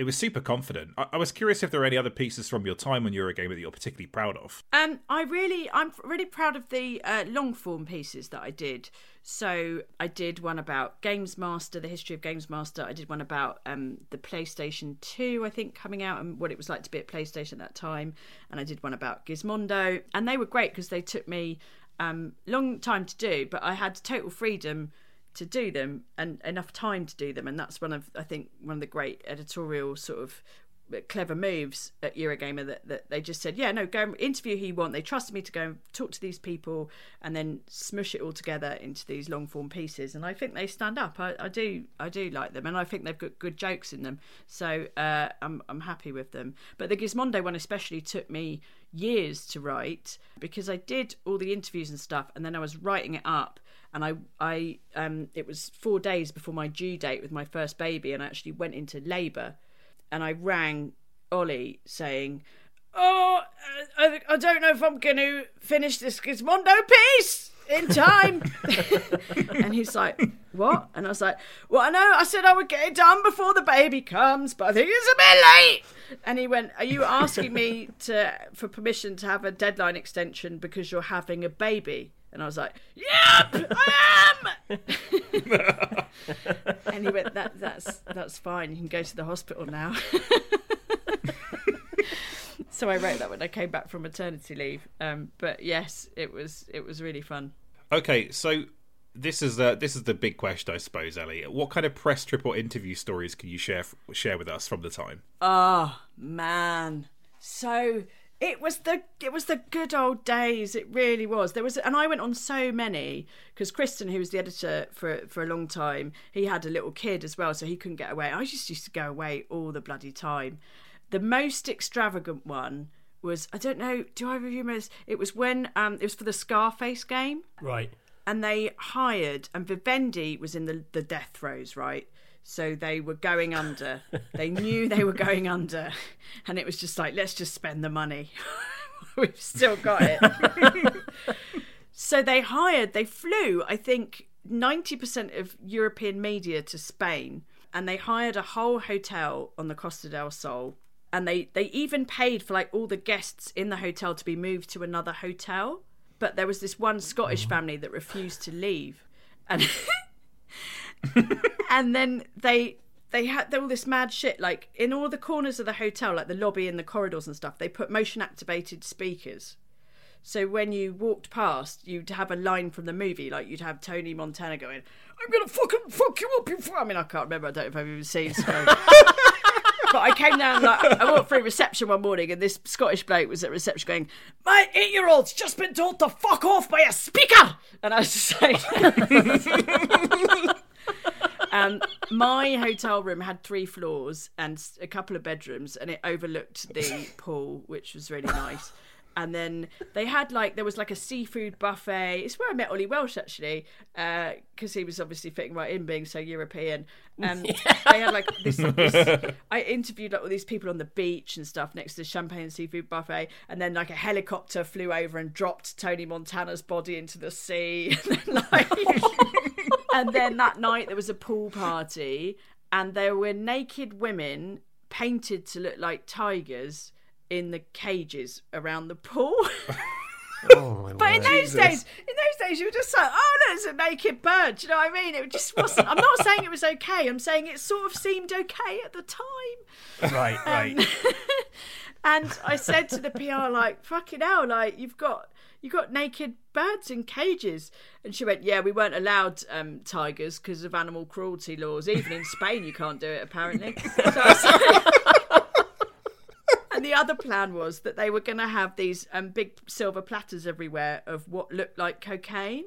it was super confident. I, I, was curious if there are any other pieces from your time on Eurogamer that you're particularly proud of. Um, I really, I'm really proud of the uh, long form pieces that I did. So I did one about GamesMaster, the history of GamesMaster. I did one about um, the PlayStation 2, I think, coming out and what it was like to be at PlayStation at that time. And I did one about Gizmondo. And they were great because they took me um, long time to do, but I had total freedom to do them and enough time to do them and that's one of i think one of the great editorial sort of clever moves at Eurogamer that, that they just said, yeah, no, go interview who you want. They trusted me to go and talk to these people and then smush it all together into these long form pieces. And I think they stand up. I, I do, I do like them, and I think they've got good jokes in them. So uh, I'm I'm happy with them. But the Gizmondo one especially took me years to write because I did all the interviews and stuff, and then I was writing it up and I I um it was four days before my due date with my first baby, and I actually went into labour, and I rang Oli saying, "Oh, I, I don't know if I'm going to finish this Gizmondo piece." in time. and he's like, What? And I was like, Well, I know I said I would get it done before the baby comes, but I think it's a bit late. And he went, Are you asking me to for permission to have a deadline extension because you're having a baby? And I was like, "Yep, I am." and he went, "That that's that's fine. You can go to the hospital now." so I wrote that when I came back from maternity leave. Um, but yes, it was it was really fun. Okay, so this is the this is the big question, I suppose, Ellie. What kind of press trip or interview stories can you share share with us from the time? Oh man, so it was the it was the good old days. It really was. There was, and I went on so many because Kristan, who was the editor for for a long time, he had a little kid as well, so he couldn't get away. I just used to go away all the bloody time. The most extravagant one was I don't know. Do I remember this? It was when um it was for the Scarface game, right? And they hired and Vivendi was in the the death throes, right? So they were going under. they knew they were going under. And it was just like, let's just spend the money. We've still got it. so they hired, they flew, I think, 90% of European media to Spain. And they hired a whole hotel on the Costa del Sol. And they, they even paid for like all the guests in the hotel to be moved to another hotel. But there was this one Scottish oh. family that refused to leave. And and then they they had all this mad shit like in all the corners of the hotel like the lobby and the corridors and stuff they put motion activated speakers. So when you walked past you'd have a line from the movie like you'd have tony montana going i'm gonna fucking fuck you up you i mean i can't remember i don't know if i've even seen but I came down like I walked through reception one morning and this Scottish bloke was at reception going, My eight year old's just been told to fuck off by a speaker. And I was just like um, my hotel room had three floors and a couple of bedrooms, and it overlooked the pool, which was really nice. And then they had like there was like a seafood buffet. It's where I met Oli Welsh actually, because uh, he was obviously fitting right in being so European. And yeah. they had like this, this. I interviewed like all these people on the beach and stuff next to the champagne seafood buffet, and then like a helicopter flew over and dropped Tony Montana's body into the sea. And then, like, and then that night there was a pool party, and there were naked women painted to look like tigers in the cages around the pool. Oh my But in those Jesus. days, in those days, you were just like, "Oh, no, it's a naked bird." Do you know what I mean? It just wasn't. I'm not saying it was okay. I'm saying it sort of seemed okay at the time. Right, right. Um, and I said to the PR, like, "Fucking hell! Like, you've got you got naked birds in cages." And she went, "Yeah, we weren't allowed um, tigers because of animal cruelty laws. Even in Spain, you can't do it apparently." So and the other plan was that they were going to have these um, big silver platters everywhere of what looked like cocaine,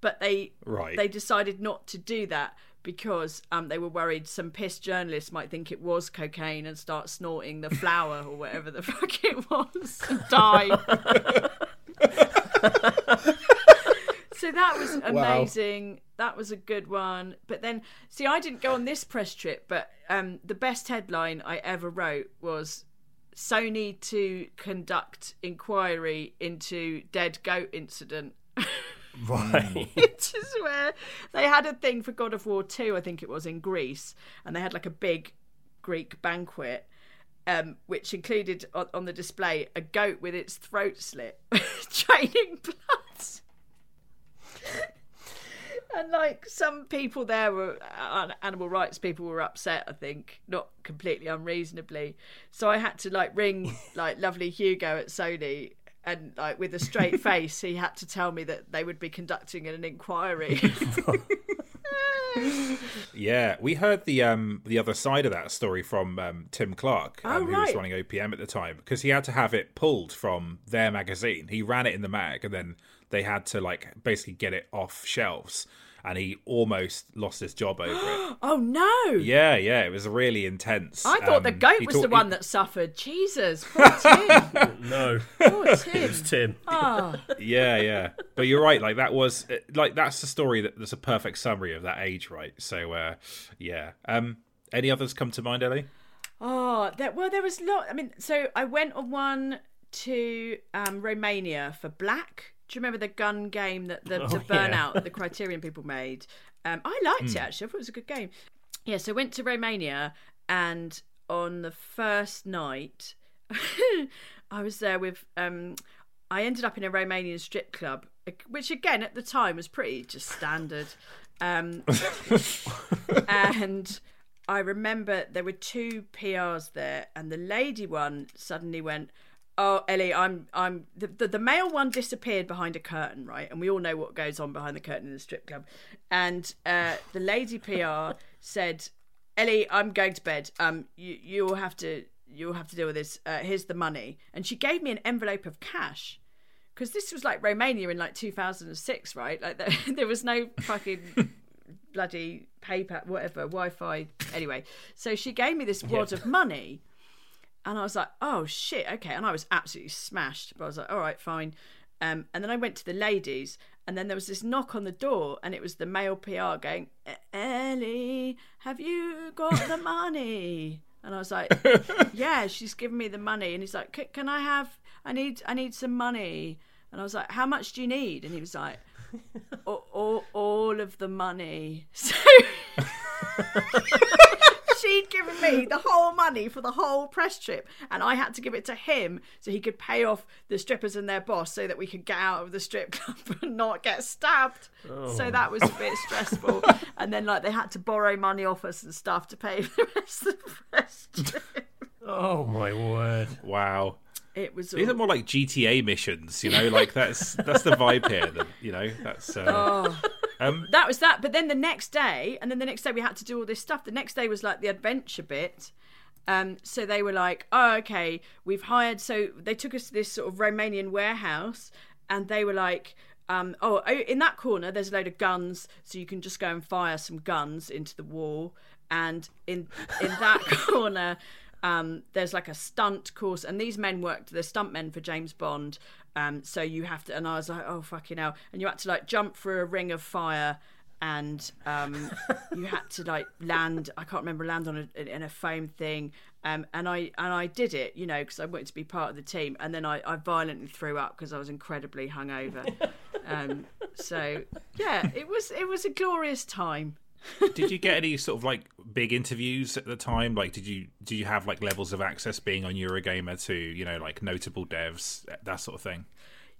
but they Right. they decided not to do that because um, they were worried some pissed journalists might think it was cocaine and start snorting the flour or whatever the fuck it was and die. so that was amazing. That was a good one. But then, see, I didn't go on this press trip, but um, the best headline I ever wrote was Sony to conduct inquiry into dead goat incident. right. Which is where they had a thing for God of War 2, I think it was in Greece, and they had like a big Greek banquet. Um, which included on, on the display a goat with its throat slit, draining blood. and like some people there were uh, animal rights people were upset i think not completely unreasonably so i had to like ring like lovely hugo at sony and like with a straight face he had to tell me that they would be conducting an inquiry Yeah, we heard the um the other side of that story from um, Tim Clark, um, Oh, who was running OPM at the time, because he had to have it pulled from their magazine. He ran it in the mag, and then they had to like basically get it off shelves, and he almost lost his job over it. oh no Yeah, yeah, it was really intense. i thought the Um, goat he was the talked- one that suffered jesus poor tim No, poor tim it's Tim. oh. yeah, yeah. But you're right. Like that was like that's the story that that's a perfect summary of that age, right? So uh, yeah. Um, any others come to mind, Ellie? Oh, there, well, there was lot. I mean, so I went on one to um, Romania for Black. Do you remember the gun game that the, the Oh, yeah. Burnout, the Criterion people made? Um, I liked it actually. I thought it was a good game. Yeah, so went to Romania, and on the first night, I was there with. Um, I ended up in a Romanian strip club, which again at the time was pretty just standard. Um, and I remember there were two PRs there, and the lady one suddenly went, "Oh, Ellie, I'm, I'm." The, the, the male one disappeared behind a curtain, right? And we all know what goes on behind the curtain in the strip club. And uh, the lady PR said, "Ellie, I'm going to bed. Um, you you'll have to you'll have to deal with this. Uh, here's the money." And she gave me an envelope of cash. Because this was like Romania in like 2006, right? Like there, there was no fucking bloody PayPal, whatever, Wi-Fi. Anyway, so she gave me this wad of money, and I was like, "Oh shit, okay." And I was absolutely smashed, but I was like, "All right, fine." Um, and then I went to the ladies, and then there was this knock on the door, and it was the male PR going, "E- "Ellie, have you got the money?" And I was like, "Yeah, she's given me the money." And he's like, "Can I have? I need, I need some money." And I was like, "How much do you need?" And he was like, all, all, all of the money. So she'd given me the whole money for the whole press trip, and I had to give it to him so he could pay off the strippers and their boss so that we could get out of the strip club and not get stabbed. So that was a bit stressful. and then, like, they had to borrow money off us and stuff to pay for the rest of the press trip. Oh my word. Wow. It was. These are more like GTA missions, you know. Like that's that's the vibe here. That you know that's. Uh, Oh. Um, that was that. But then the next day, and then the next day we had to do all this stuff. The next day was like the adventure bit. Um, so they were like, "Oh, okay, we've hired." So they took us to this sort of Romanian warehouse, and they were like, um, "Oh, oh, in that corner, there's a load of guns, so you can just go and fire some guns into the wall." And in in that corner, um, there's like a stunt course, and these men worked. They're stuntmen for James Bond. Um, so you have to, and I was like, oh fucking hell! And you had to like jump through a ring of fire, and um, you had to like land. I can't remember land on a, in a foam thing. Um, and I and I did it, you know, because I wanted to be part of the team. And then I, I violently threw up because I was incredibly hungover. um, So yeah, it was it was a glorious time. Did you get any sort of like big interviews at the time? Like, did you do you have like levels of access being on Eurogamer to you know like notable devs that sort of thing?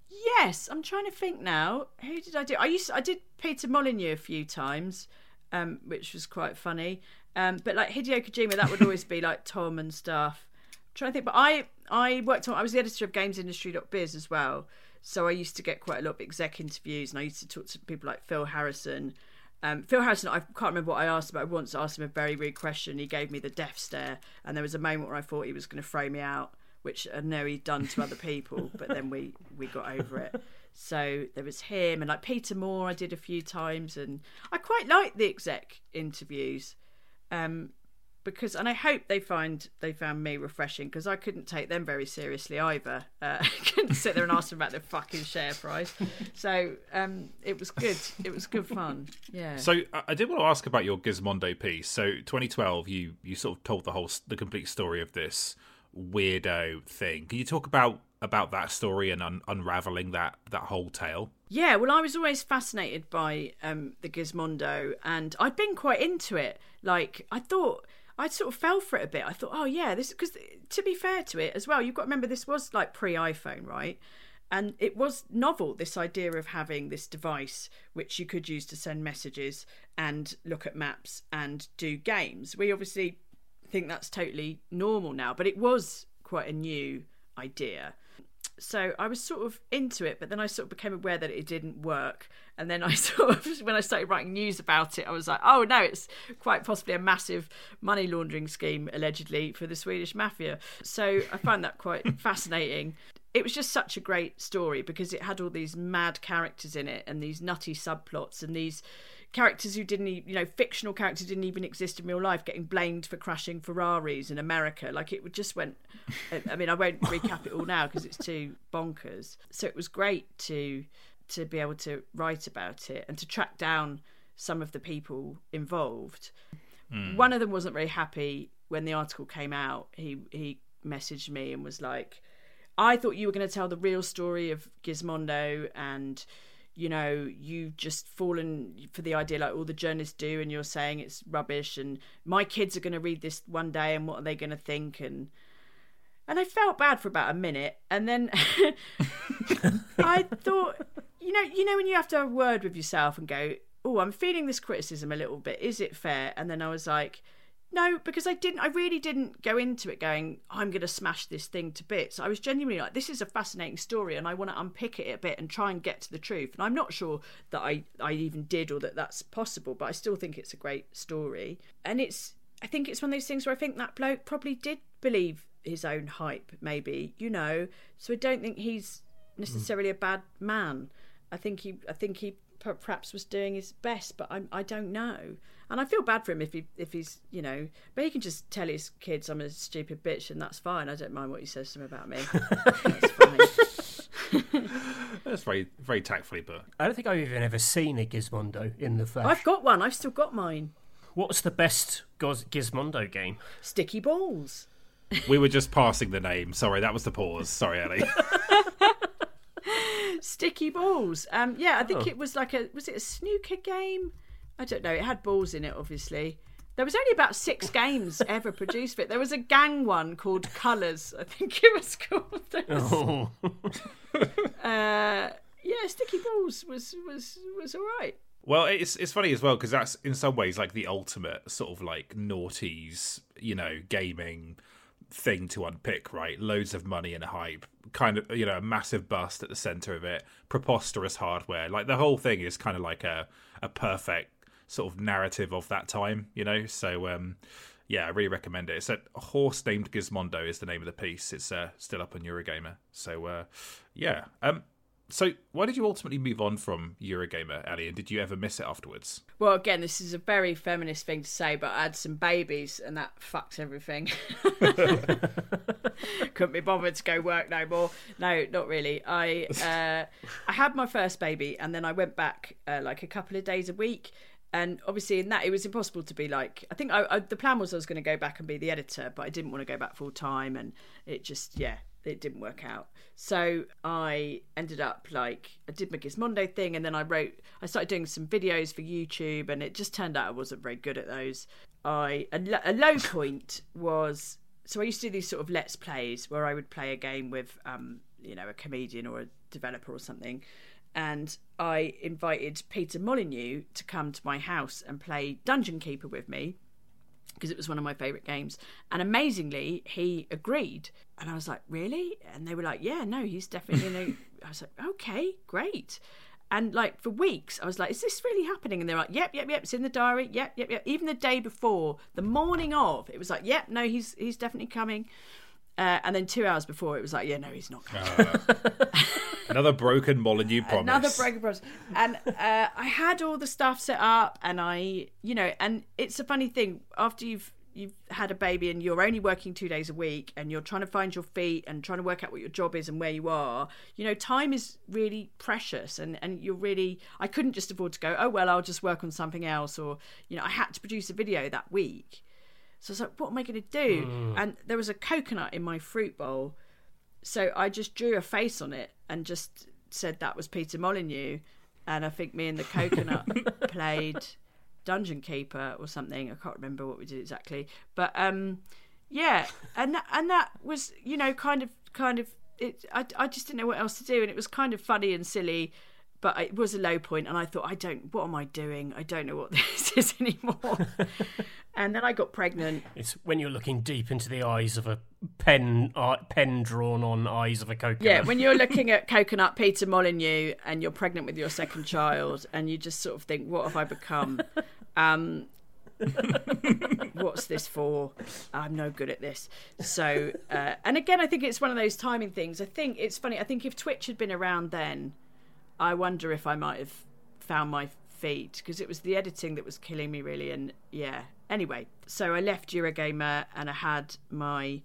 Yes, I'm trying to think now. Who did I do? I used I did Peter Molyneux a few times, um, which was quite funny. Um, but like Hideo Kojima, that would always be like Tom and stuff. I'm trying to think, but I I worked on. I was the editor of GamesIndustry.biz as well, so I used to get quite a lot of exec interviews, and I used to talk to people like Phil Harrison. Um, Phil Harrison, I can't remember what I asked him, but I once asked him a very rude question. He gave me the death stare, and there was a moment where I thought he was going to throw me out which I know he'd done to other people, but then we we got over it. So there was him and like Peter Moore. I did a few times, and I quite like the exec interviews, um, because and I hope they find they found me refreshing because I couldn't take them very seriously either. Uh, I couldn't sit there and ask them about their fucking share price. So um, it was good. It was good fun. Yeah. So I did want to ask about your Gizmondo piece. So 2012, you you sort of told the whole the complete story of this weirdo thing. Can you talk about about that story and un- unraveling that that whole tale? Yeah, well, I was always fascinated by um, the Gizmondo, and I'd been quite into it. Like, I thought I sort of fell for it a bit. I thought, oh yeah, this because to be fair to it as well, you've got to remember this was like pre iPhone, right? And it was novel, this idea of having this device which you could use to send messages and look at maps and do games. We obviously think that's totally normal now, but it was quite a new idea. So I was sort of into it, but then I sort of became aware that it didn't work. And then I sort of, when I started writing news about it, I was like, oh no, it's quite possibly a massive money laundering scheme, allegedly, for the Swedish mafia. So I found that quite fascinating. It was just such a great story because it had all these mad characters in it and these nutty subplots and these characters who didn't, you know, fictional characters didn't even exist in real life, getting blamed for crashing Ferraris in America. Like it just went. I mean, I won't recap it all now because it's too bonkers. So it was great to to be able to write about it and to track down some of the people involved. Mm. One of them wasn't very happy when the article came out. He he messaged me and was like, "I thought you were going to tell the real story of Gizmondo and." You know, you've just fallen for the idea like all the journalists do, and you're saying it's rubbish, and my kids are going to read this one day, and what are they going to think? And and I felt bad for about a minute, and then I thought, you know, you know, when you have to have a word with yourself and go, oh, I'm feeling this criticism a little bit. Is it fair? And then I was like, no, because I didn't. I really didn't go into it going, I'm going to smash this thing to bits. I was genuinely like, this is a fascinating story, and I want to unpick it a bit and try and get to the truth. And I'm not sure that I I even did or that that's possible, but I still think it's a great story. And it's, I think it's one of those things where I think that bloke probably did believe his own hype, maybe you know. So I don't think he's necessarily a bad man. I think he, I think he perhaps was doing his best, but I I don't know. And I feel bad for him if he if he's you know, but he can just tell his kids I'm a stupid bitch and that's fine. I don't mind what he says to them about me. that's fine. that's very very tactfully put. I don't think I've even ever seen a Gizmondo in the flesh. I've got one. I've still got mine. What's the best Gizmondo game? Sticky balls. we were just passing the name. Sorry, that was the pause. Sorry, Ellie. Sticky balls. Um, yeah, I think oh. it was like a was it a snooker game? I don't know. It had balls in it, obviously. There was only about six games ever produced for it. There was a gang one called Colours, I think it was called. Oh. uh, yeah, Sticky Balls was was was all right. Well, it's it's funny as well because that's in some ways like the ultimate sort of like noughties, you know, gaming thing to unpick, right? Loads of money and hype, kind of, you know, a massive bust at the center of it, preposterous hardware. Like the whole thing is kind of like a a perfect sort of narrative of that time, you know. So um, yeah, I really recommend it. It's a horse named Gizmondo is the name of the piece. It's uh, still up on Eurogamer. So uh, yeah. Um, so why did you ultimately move on from Eurogamer, Ellie? And did you ever miss it afterwards? Well, again, this is a very feminist thing to say, but I had some babies and that fucked everything. Couldn't be bothered to go work no more. No, not really. I uh, I had my first baby and then I went back uh, like a couple of days a week and obviously in that it was impossible to be like i think I, I, the plan was i was going to go back and be the editor but i didn't want to go back full time and it just yeah it didn't work out. So I ended up like I did my Gizmondo thing, and then I wrote. I started doing some videos for YouTube, and it just turned out I wasn't very good at those. I a, a low point was so I used to do these sort of let's plays where I would play a game with um you know a comedian or a developer or something, and I invited Peter Molyneux to come to my house and play Dungeon Keeper with me because it was one of my favorite games. And amazingly, he agreed. And I was like, really? And they were like, yeah, no, he's definitely. You know, I was like, okay, great. And like for weeks, I was like, is this really happening? And they're like, yep, yep, yep, it's in the diary. Yep, yep, yep. Even the day before, the morning of, it was like, yep, no, he's he's definitely coming. Uh, and then two hours before, it was like, yeah, no, he's not coming. Uh, another broken Molyneux promise. Another broken promise. And uh, I had all the stuff set up, and I, you know, and it's a funny thing after you've you've had a baby and you're only working two days a week and you're trying to find your feet and trying to work out what your job is and where you are you know time is really precious and and you're really i couldn't just afford to go oh well i'll just work on something else or you know i had to produce a video that week so I was like, what am I going to do? Mm. And there was a coconut in my fruit bowl. So I just drew a face on it and just said that was Peter Molyneux. And I think me and the coconut played Dungeon Keeper or something. I can't remember what we did exactly. But um, yeah, and that, and that was, you know, kind of, kind of, it, I, I just didn't know what else to do. And it was kind of funny and silly but it was a low point and i thought i don't what am i doing i don't know what this is anymore and then i got pregnant it's when you're looking deep into the eyes of a pen uh, pen drawn on eyes of a coconut yeah when you're looking at coconut peter molyneux and you're pregnant with your second child and you just sort of think what have i become um, what's this for? I'm no good at this. So, uh, and again, I think it's one of those timing things. I think it's funny. I think if Twitch had been around then, I wonder if I might have found my feet because it was the editing that was killing me really. And yeah, anyway, so I left Eurogamer and I had my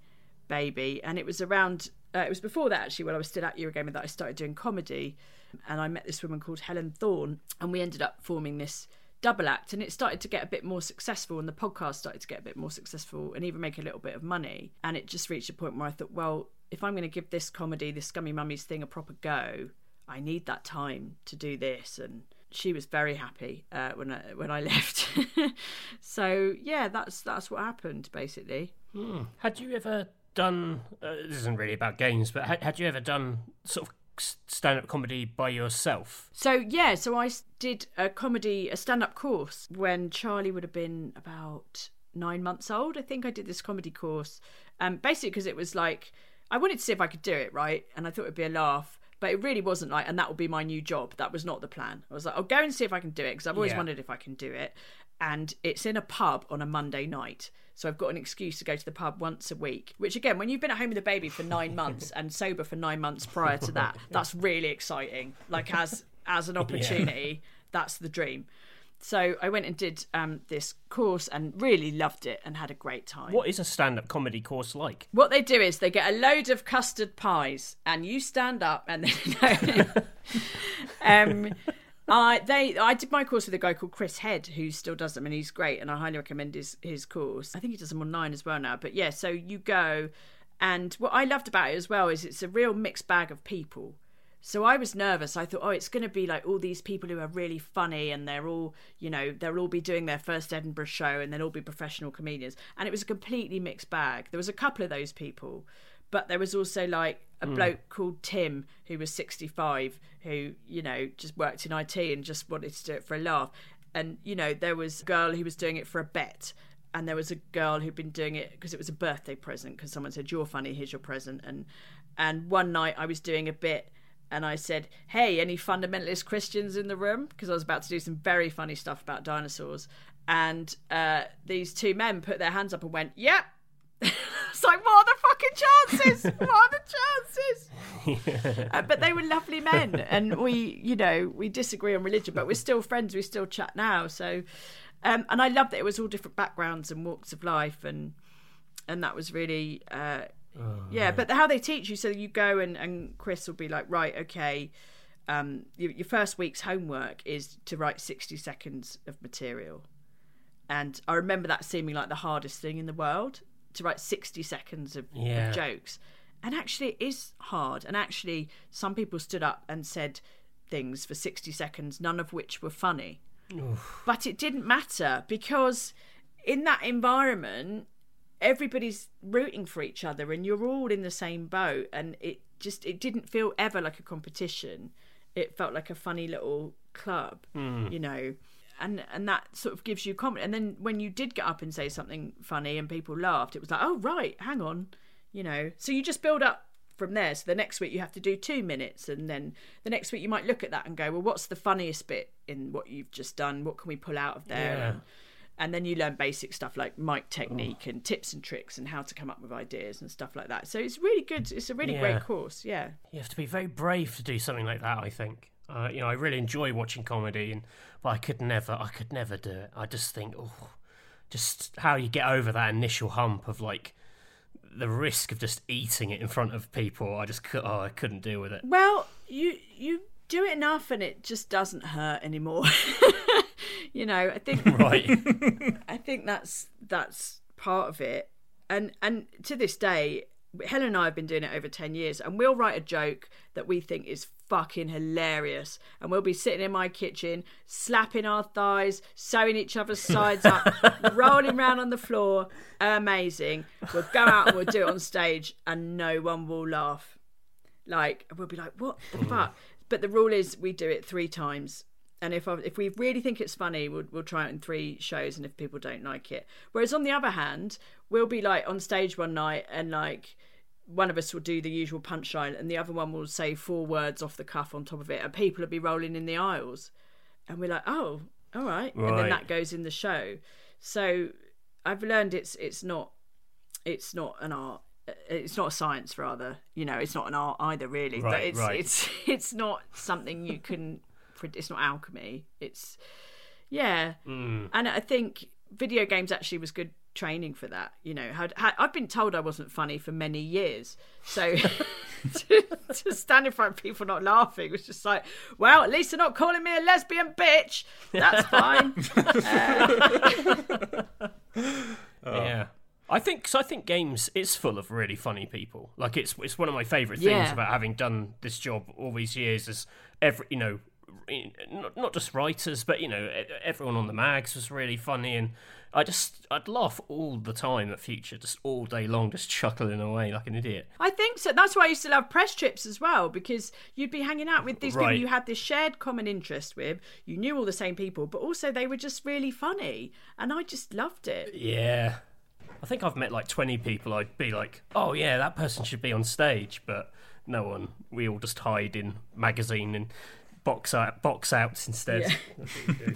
baby, and it was around. Uh, it was before that actually, when I was still at Eurogamer, that I started doing comedy, and I met this woman called Helen Thorn, and we ended up forming this double act and it started to get a bit more successful and the podcast started to get a bit more successful and even make a little bit of money and it just reached a point where i thought well if i'm going to give this comedy this scummy mummies thing a proper go I need that time to do this and she was very happy uh, when I when I left. so yeah, that's that's what happened basically. Hmm. Had you ever done? Uh, this isn't really about games, but had, had you ever done sort of stand-up comedy by yourself? So yeah, so I did a comedy, a stand-up course when Charlie would have been about nine months old. I think I did this comedy course, um, basically because it was like I wanted to see if I could do it right, and I thought it'd be a laugh but it really wasn't like and that will be my new job. That was not the plan. I was like i'll go and see if i can do it because i've always yeah. wondered if i can do it. And it's in a pub on a monday night. So i've got an excuse to go to the pub once a week which again when you've been at home with a baby for nine months and sober for nine months prior to that that's really exciting. Like as as an opportunity yeah. that's the dream so I went and did um, this course and really loved it and had a great time. What is a stand up comedy course like? What they do is they get a load of custard pies and you stand up and then. um, I they I did my course with a guy called Chris Head who still does them and he's great and I highly recommend his his course. I think he does them online as well now. But yeah, so you go and what I loved about it as well is it's a real mixed bag of people. So I was nervous. I thought, oh, it's going to be like all these people who are really funny and they're all, you know, they'll all be doing their first Edinburgh show and they'll all be professional comedians. And it was a completely mixed bag. There was a couple of those people, but there was also like a mm. bloke called Tim who was 65 who, you know, just worked in IT and just wanted to do it for a laugh. And, you know, there was a girl who was doing it for a bet and there was a girl who'd been doing it because it was a birthday present because someone said you're funny here's your present and and one night I was doing a bit and I said, "Hey, any fundamentalist Christians in the room?" Because I was about to do some very funny stuff about dinosaurs, and uh, these two men put their hands up and went, "Yep." Yeah. it's like, what are the fucking chances? what are the chances? uh, but they were lovely men, and we, you know, we disagree on religion, but we're still friends. We still chat now. So, um, and I loved that it was all different backgrounds and walks of life, and and that was really uh, Oh, yeah, but how they teach you, so you go and, and Chris will be like, right, okay, um, your, your first week's homework is to write 60 seconds of material. And I remember that seeming like the hardest thing in the world to write 60 seconds of, yeah. of jokes. And actually, it is hard. And actually, some people stood up and said things for 60 seconds, none of which were funny. But it didn't matter because in that environment, everybody's rooting for each other and you're all in the same boat. And it just, it didn't feel ever like a competition. It felt like a funny little club, hmm. you know and and that sort of gives you confidence. And then when you did get up and say something funny and people laughed, it was like, oh right, hang on, you know. So you just build up from there. So the next week you have to do two minutes, and then the next week you might look at that and go, well, what's the funniest bit in what you've just done? What can we pull out of there? Yeah. And, and then you learn basic stuff like mic technique and tips and tricks and how to come up with ideas and stuff like that. So it's really good. It's a really Yeah. great course. Yeah. You have to be very brave to do something like that. I think. Uh, you know, I really enjoy watching comedy, and but I could never, I could never do it. I just think, oh, just how you get over that initial hump of like the risk of just eating it in front of people. I just, oh, I couldn't deal with it. Well, you you do it enough and it just doesn't hurt anymore. you know, I think Right? I think that's that's part of it. And and to this day, Helen and I have been doing it over ten years, and we'll write a joke that we think is fucking hilarious, and we'll be sitting in my kitchen, slapping our thighs, sewing each other's sides up, rolling around on the floor. Amazing. We'll go out and we'll do it on stage, and no one will laugh. Like we'll be like, what the mm. fuck? But the rule is we do it three times. And if I, if we really think it's funny, we'll, we'll try it in three shows. And if people don't like it, whereas on the other hand, we'll be like on stage one night and like one of us will do the usual punchline, and the other one will say four words off the cuff on top of it, and people will be rolling in the aisles, and we're like, oh, all right, and then that goes in the show. So I've learned it's it's not it's not an art it's not a science rather you know it's not an art either really but it's right. it's it's not something you can it's not alchemy it's yeah Mm. and i think video games actually was good training for that you know had, had, i've been told i wasn't funny for many years so to, to stand in front of people not laughing was just like well at least they're not calling me a lesbian bitch that's fine Yeah. I think so. I think games is full of really funny people. Like it's it's one of my favorite things Yeah. about having done this job all these years. Is every you know, not not just writers, but you know, everyone on the mags was really funny, and I just I'd laugh all the time at Future, just all day long, just chuckling away like an idiot. I think so. That's why I used to love press trips as well, because you'd be hanging out with these Right. people you had this shared common interest with. You knew all the same people, but also they were just really funny, and I just loved it. Yeah. I think I've met like 20 people. I'd be like, oh, yeah, that person should be on stage, but no one. We all just hide in magazine and box out, box outs instead. Yeah. That's what we do.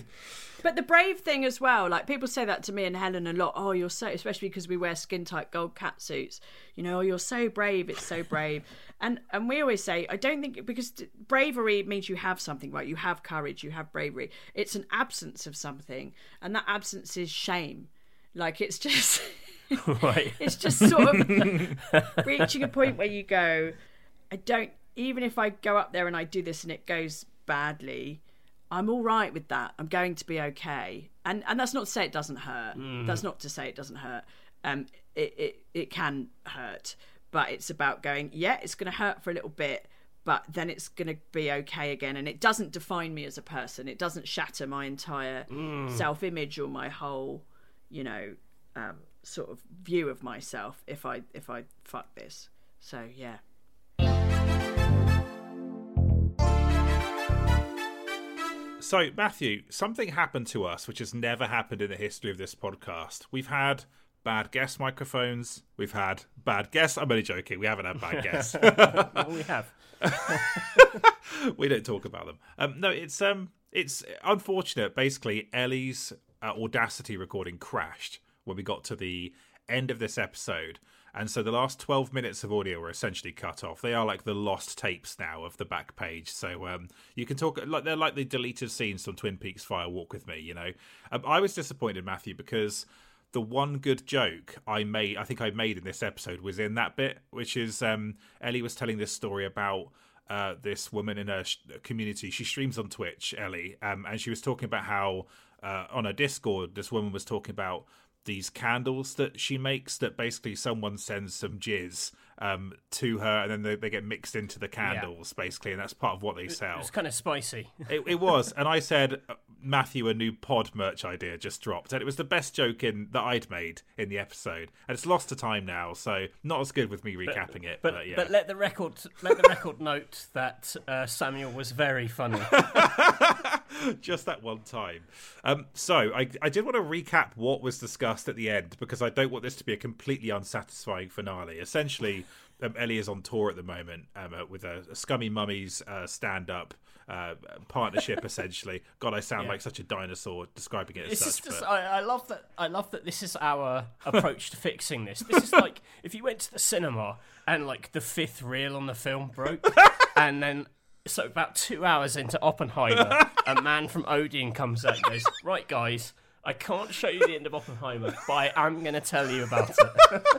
But the brave thing as well, like people say that to me and Helen a lot. Oh, you're so, especially because we wear skin tight gold cat suits. You know, oh, you're so brave. It's so brave. and and we always say, I don't think because bravery means you have something, right? You have courage. You have bravery. It's an absence of something, and that absence is shame. Like it's just. right. It's just sort of reaching a point where you go, I don't, even if I go up there and I do this and it goes badly, I'm all right with that. I'm going to be okay. And and that's not to say it doesn't hurt. That's not to say it doesn't hurt. Um, it, it, it can hurt, but it's about going, yeah, it's going to hurt for a little bit. But then it's going to be okay again, and it doesn't define me as a person. It doesn't shatter my entire self-image or my whole, you know, um, sort of view of myself if I if I fuck this. So yeah. So, Matthew, something happened to us which has never happened in the history of this podcast. We've had bad guest microphones. We've had bad guests. I'm only joking. We haven't had bad guests. We have. we don't talk about them. Um, no, it's um, it's unfortunate. Basically, Ellie's uh, Audacity recording crashed when we got to the end of this episode, and so the last twelve minutes of audio were essentially cut off. They are like the lost tapes now of the back page. So um, you can talk like they're like the deleted scenes from Twin Peaks Fire Walk with Me. You know, um, I was disappointed, Matthew, because the one good joke I made, I think I made in this episode, was in that bit, which is um, Ellie was telling this story about uh, this woman in her sh- community. She streams on Twitch, Ellie, um, and she was talking about how uh, on her Discord, this woman was talking about these candles that she makes that basically someone sends some jizz um, to her, and then they, they get mixed into the candles, basically, and that's part of what they sell. It's kind of spicy. It, it was, and I said, uh, Matthew, a new pod merch idea just dropped, and it was the best joke in that I'd made in the episode, and it's lost to time now, so not as good with me recapping it. But, But, yeah, but let the record let the record note that uh, Samuel was very funny. just that one time. Um, so I, I did want to recap what was discussed at the end because I don't want this to be a completely unsatisfying finale. Essentially, um, Ellie is on tour at the moment um, uh, with a, a Scummy Mummies uh, stand-up uh, partnership. essentially, God, I sound Yeah. like such a dinosaur describing it as This is such. just, but- I, I love that. I love that this is our approach to fixing this. This is like if you went to the cinema and like the fifth reel on the film broke, and then so about two hours into Oppenheimer, a man from Odeon comes out and goes, "Right, guys." I can't show you the end of Oppenheimer, but I am going to tell you about it.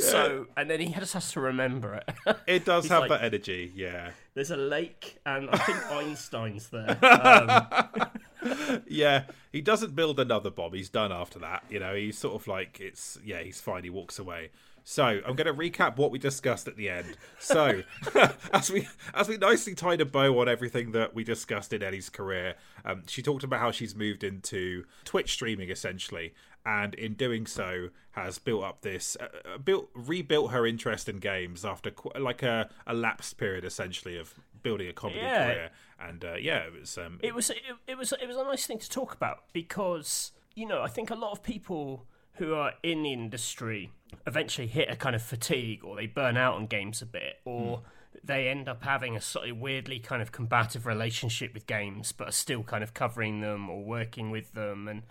So, and then he just has to remember it. it does have like- that energy, yeah. There's a lake, and I think Einstein's there. Um, Yeah, he doesn't build another bomb. He's done after that. You know, he's sort of like it's yeah, he's fine. He walks away. So I'm going to recap what we discussed at the end. So as we as we nicely tied a bow on everything that we discussed in Ellie's career, um, she talked about how she's moved into Twitch streaming essentially, and in doing so has built up this uh, uh, built rebuilt her interest in games after qu- like a, a lapsed period essentially of building a comedy Yeah. career. And uh, yeah, it was um, it was it, it was it was a nice thing to talk about because you know I think a lot of people who are in the industry eventually hit a kind of fatigue or they burn out on games a bit or they end up having a slightly weirdly kind of combative relationship with games but are still kind of covering them or working with them and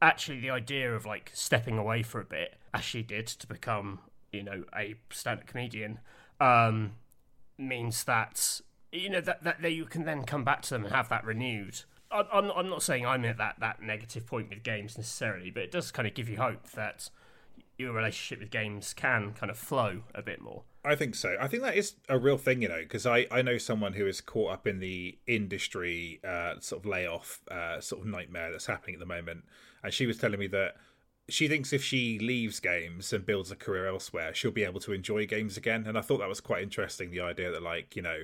actually the idea of like stepping away for a bit as she did to become you know a stand-up comedian um means that you know that, that that you can then come back to them and have that renewed. I'm I'm not saying I'm at that that negative point with games necessarily, but it does kind of give you hope that your relationship with games can kind of flow a bit more. I think so. I think that is a real thing, you know, because I, I know someone who is caught up in the industry uh, sort of layoff uh, sort of nightmare that's happening at the moment. And she was telling me that she thinks if she leaves games and builds a career elsewhere, she'll be able to enjoy games again. And I thought that was quite interesting the idea that, like, you know,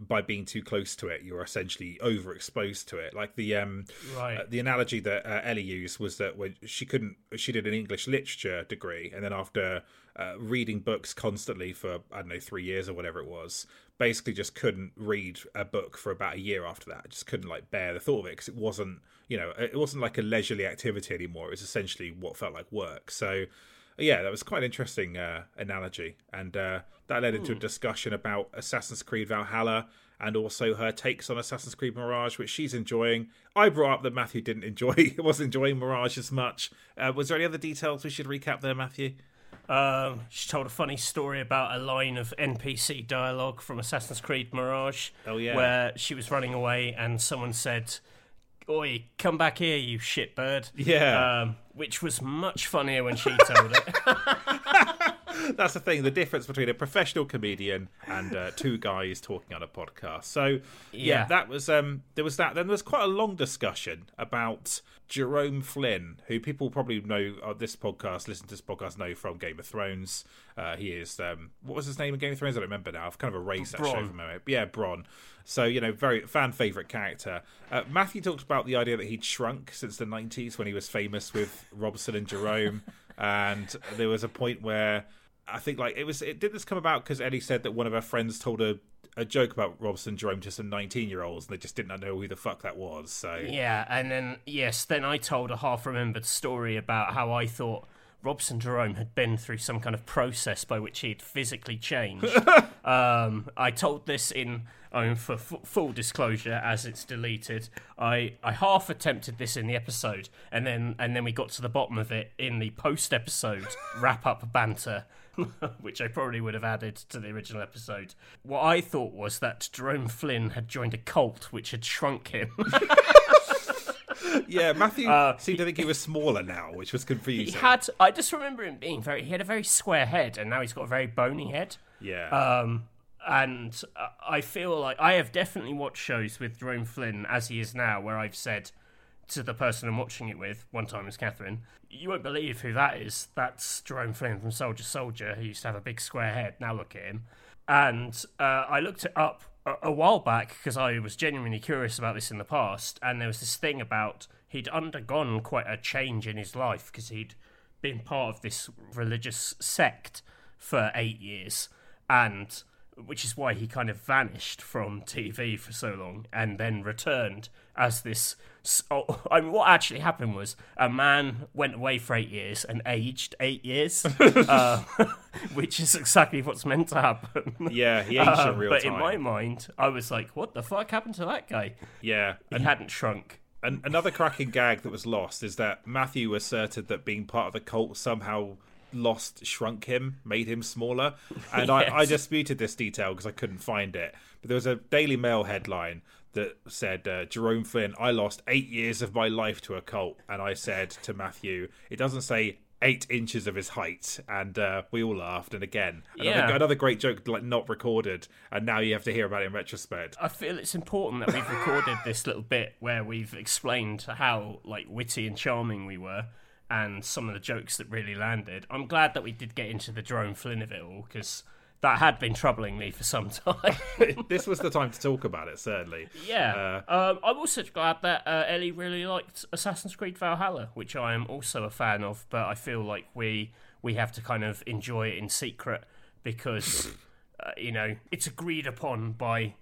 by being too close to it, you're essentially overexposed to it. Like the um, Right. uh, the analogy that uh, Ellie used was that when she couldn't, she did an English literature degree, and then after uh, reading books constantly for I don't know three years or whatever it was, basically just couldn't read a book for about a year after that. Just couldn't like bear the thought of it because it wasn't, you know, it wasn't like a leisurely activity anymore. It was essentially what felt like work. So yeah, that was quite an interesting uh, analogy, and uh, that led into a discussion about Assassin's Creed Valhalla and also her takes on Assassin's Creed Mirage, which she's enjoying. I brought up that Matthew didn't enjoy, wasn't enjoying Mirage as much. Uh, was there any other details we should recap there, Matthew? Um, she told a funny story about a line of NPC dialogue from Assassin's Creed Mirage. Oh, yeah. where she was running away and someone said, "Oi, come back here, you shitbird." Yeah. um, which was much funnier when she told it. That's the thing, the difference between a professional comedian and uh, two guys talking on a podcast. So yeah, Yeah. that was um there was that. Then there was quite a long discussion about Jerome Flynn, who people probably know on this podcast, listen to this podcast, know from Game of Thrones. Uh, he is um what was his name in Game of Thrones? I don't remember now. I've kind of erased that show from memory. Yeah, Bron. So you know, very fan favorite character. Uh, Matthew talked about the idea that he'd shrunk since the '90s when he was famous with Robson and Jerome, and there was a point where I think like it was. It did this come about because Ellie said that one of her friends told her a joke about Robson Jerome to some 19 year olds, and they just didn't know who the fuck that was. So Yeah, and then yes, then I told a half-remembered story about how I thought Robson Jerome had been through some kind of process by which he'd physically changed. um, I told this in, I mean, for f- full disclosure, as it's deleted, I, I half attempted this in the episode, and then and then we got to the bottom of it in the post-episode wrap-up banter. which I probably would have added to the original episode. What I thought was that Jerome Flynn had joined a cult which had shrunk him. yeah, Matthew Uh, seemed to think he was smaller now, which was confusing. He had. I just remember him being very. He had a very square head, and now he's got a very bony head. yeah, Um, and uh, I feel like I have definitely watched shows with Jerome Flynn as he is now, where I've said, to the person I'm watching it with. One time was Catherine. You won't believe who that is. That's Jerome Flynn from Soldier Soldier, who used to have a big square head. Now look at him. And uh, I looked it up a, a while back because I was genuinely curious about this in the past. And there was this thing about he'd undergone quite a change in his life because he'd been part of this religious sect for eight years. And which is why he kind of vanished from TV for so long and then returned as this. Oh, I mean, what actually happened was a man went away for eight years and aged eight years, uh, which is exactly what's meant to happen. Yeah, he aged Uh, in real but time. But in my mind, I was like, "What the fuck happened to that guy? yeah, He hadn't shrunk." An- another cracking gag that was lost is that Matthew asserted that being part of the cult somehow lost, shrunk him, made him smaller. And I, I disputed this detail because I couldn't find it. But there was a Daily Mail headline that said, uh, Jerome Flynn, I lost eight years of my life to a cult. And I said to Matthew, it doesn't say eight inches of his height. And uh, we all laughed. And again, another, Yeah. another great joke like not recorded. And now you have to hear about it in retrospect. I feel it's important that we've recorded this little bit where we've explained how like witty and charming we were, and some of the jokes that really landed. I'm glad that we did get into the Jerome Flynn of it all because that had been troubling me for some time. this was the time to talk about it, certainly. yeah, um, I'm also glad that uh, Ellie really liked Assassin's Creed Valhalla, which I am also a fan of. But I feel like we we have to kind of enjoy it in secret because uh, you know it's agreed upon by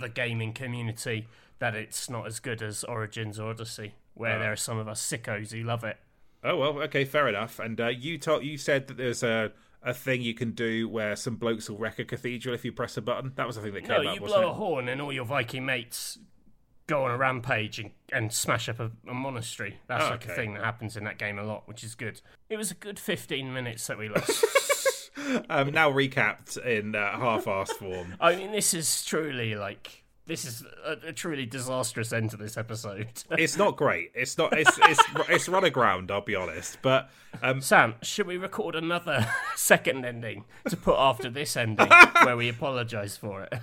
the gaming community that it's not as good as Origins or Odyssey, where there are some of us sickos who love it. Oh well, okay, fair enough. And uh, you told you said that there's a a thing you can do where some blokes will wreck a cathedral if you press a button. That was the thing that No, came up, you blow a horn and all your Viking mates go on a rampage and, and smash up a, a monastery. That's Oh, like a thing that happens in that game a lot, which is good. It was a good 15 minutes that we lost. Um, now recapped in uh, half-assed form. I mean, this is truly like. This is a, a truly disastrous end to this episode. It's not great. It's not. It's it's it's run aground. I'll be honest. But um, Sam, should we record another second ending to put after this ending where we apologise for it?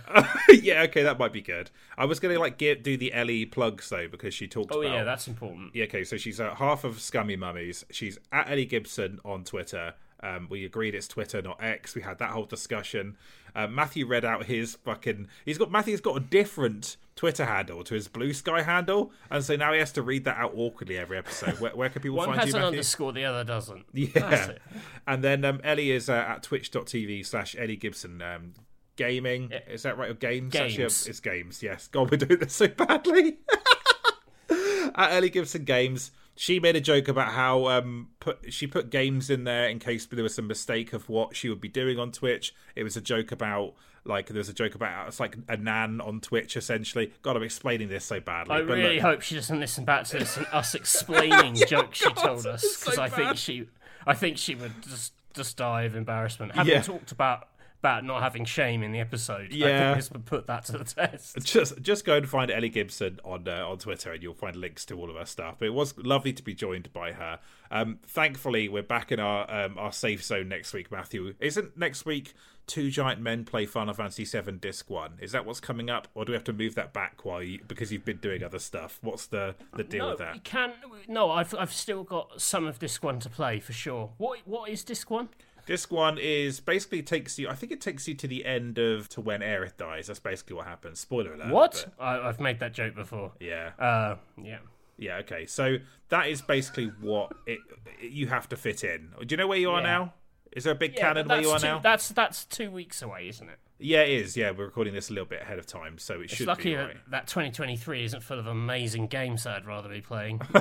yeah, okay, that might be good. I was gonna like get, do the Ellie plugs though because she talked Oh, about. yeah, that's important. Yeah, okay, so she's uh, half of Scummy Mummies. She's at Ellie Gibson on Twitter. Um, we agreed it's Twitter, not X. We had that whole discussion. Uh, Matthew read out his fucking. He's got Matthew's got a different Twitter handle to his Blue Sky handle, and so now he has to read that out awkwardly every episode. Where, where can people One find has you, an Matthew? underscore, the other doesn't. That's Yeah, it. and then um, Ellie is uh, at twitch.tv slash Ellie Gibson. Um, gaming is that right? Or games? Actually, Games. it's games. Yes. God, we're doing this so badly. at Ellie Gibson Games, she made a joke about how um put she put games in there in case there was some mistake of what she would be doing on Twitch. It was a joke about like there was a joke about it's like a nan on Twitch essentially. God, I'm explaining this so badly. I really look, hope she doesn't listen back to this and us explaining jokes she told us it's so because I think she, I think she would just just die of embarrassment. Having Yeah. talked about about not having shame in the episode, I Yeah. think this would put that to the test. just just go and find Ellie Gibson on uh, on Twitter, and you'll find links to all of her stuff. But it was lovely to be joined by her. Um, thankfully, we're back in our um, our safe zone next week. Matthew, isn't next week two giant men play Final Fantasy VII Disc One? Is that what's coming up, or do we have to move that back while you, because you've been doing other stuff? What's the the deal No, with that? we can. No, I've I've still got some of disc one to play for sure. What what is disc one? Disc One is basically takes you. I think it takes you to the end of to when Aerith dies. That's basically what happens. Spoiler alert. What? but I, I've made that joke before. yeah. Uh, yeah. Yeah, okay. So that is basically what it, you have to fit in. Do you know where you are Yeah. now? Is there a big Yeah, cannon where you are two, now? That's that's two weeks away, isn't it? Yeah, it is. Yeah, we're recording this a little bit ahead of time, so it It's should lucky be right. that 2023 isn't full of amazing games that I'd rather be playing.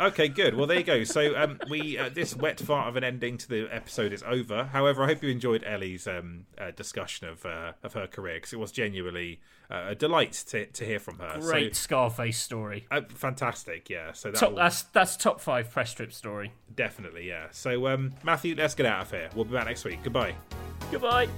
Okay, good. Well, there you go. So um, we uh, this wet fart of an ending to the episode is over. However, I hope you enjoyed Ellie's um, uh, discussion of uh, of her career because it was genuinely uh, a delight to to hear from her. Great So, Scarface story. uh, fantastic. Yeah. So that Top, will- that's that's top five press strip story. definitely yeah. So um, Matthew, let's get out of here. We'll be back next week. Goodbye. Goodbye.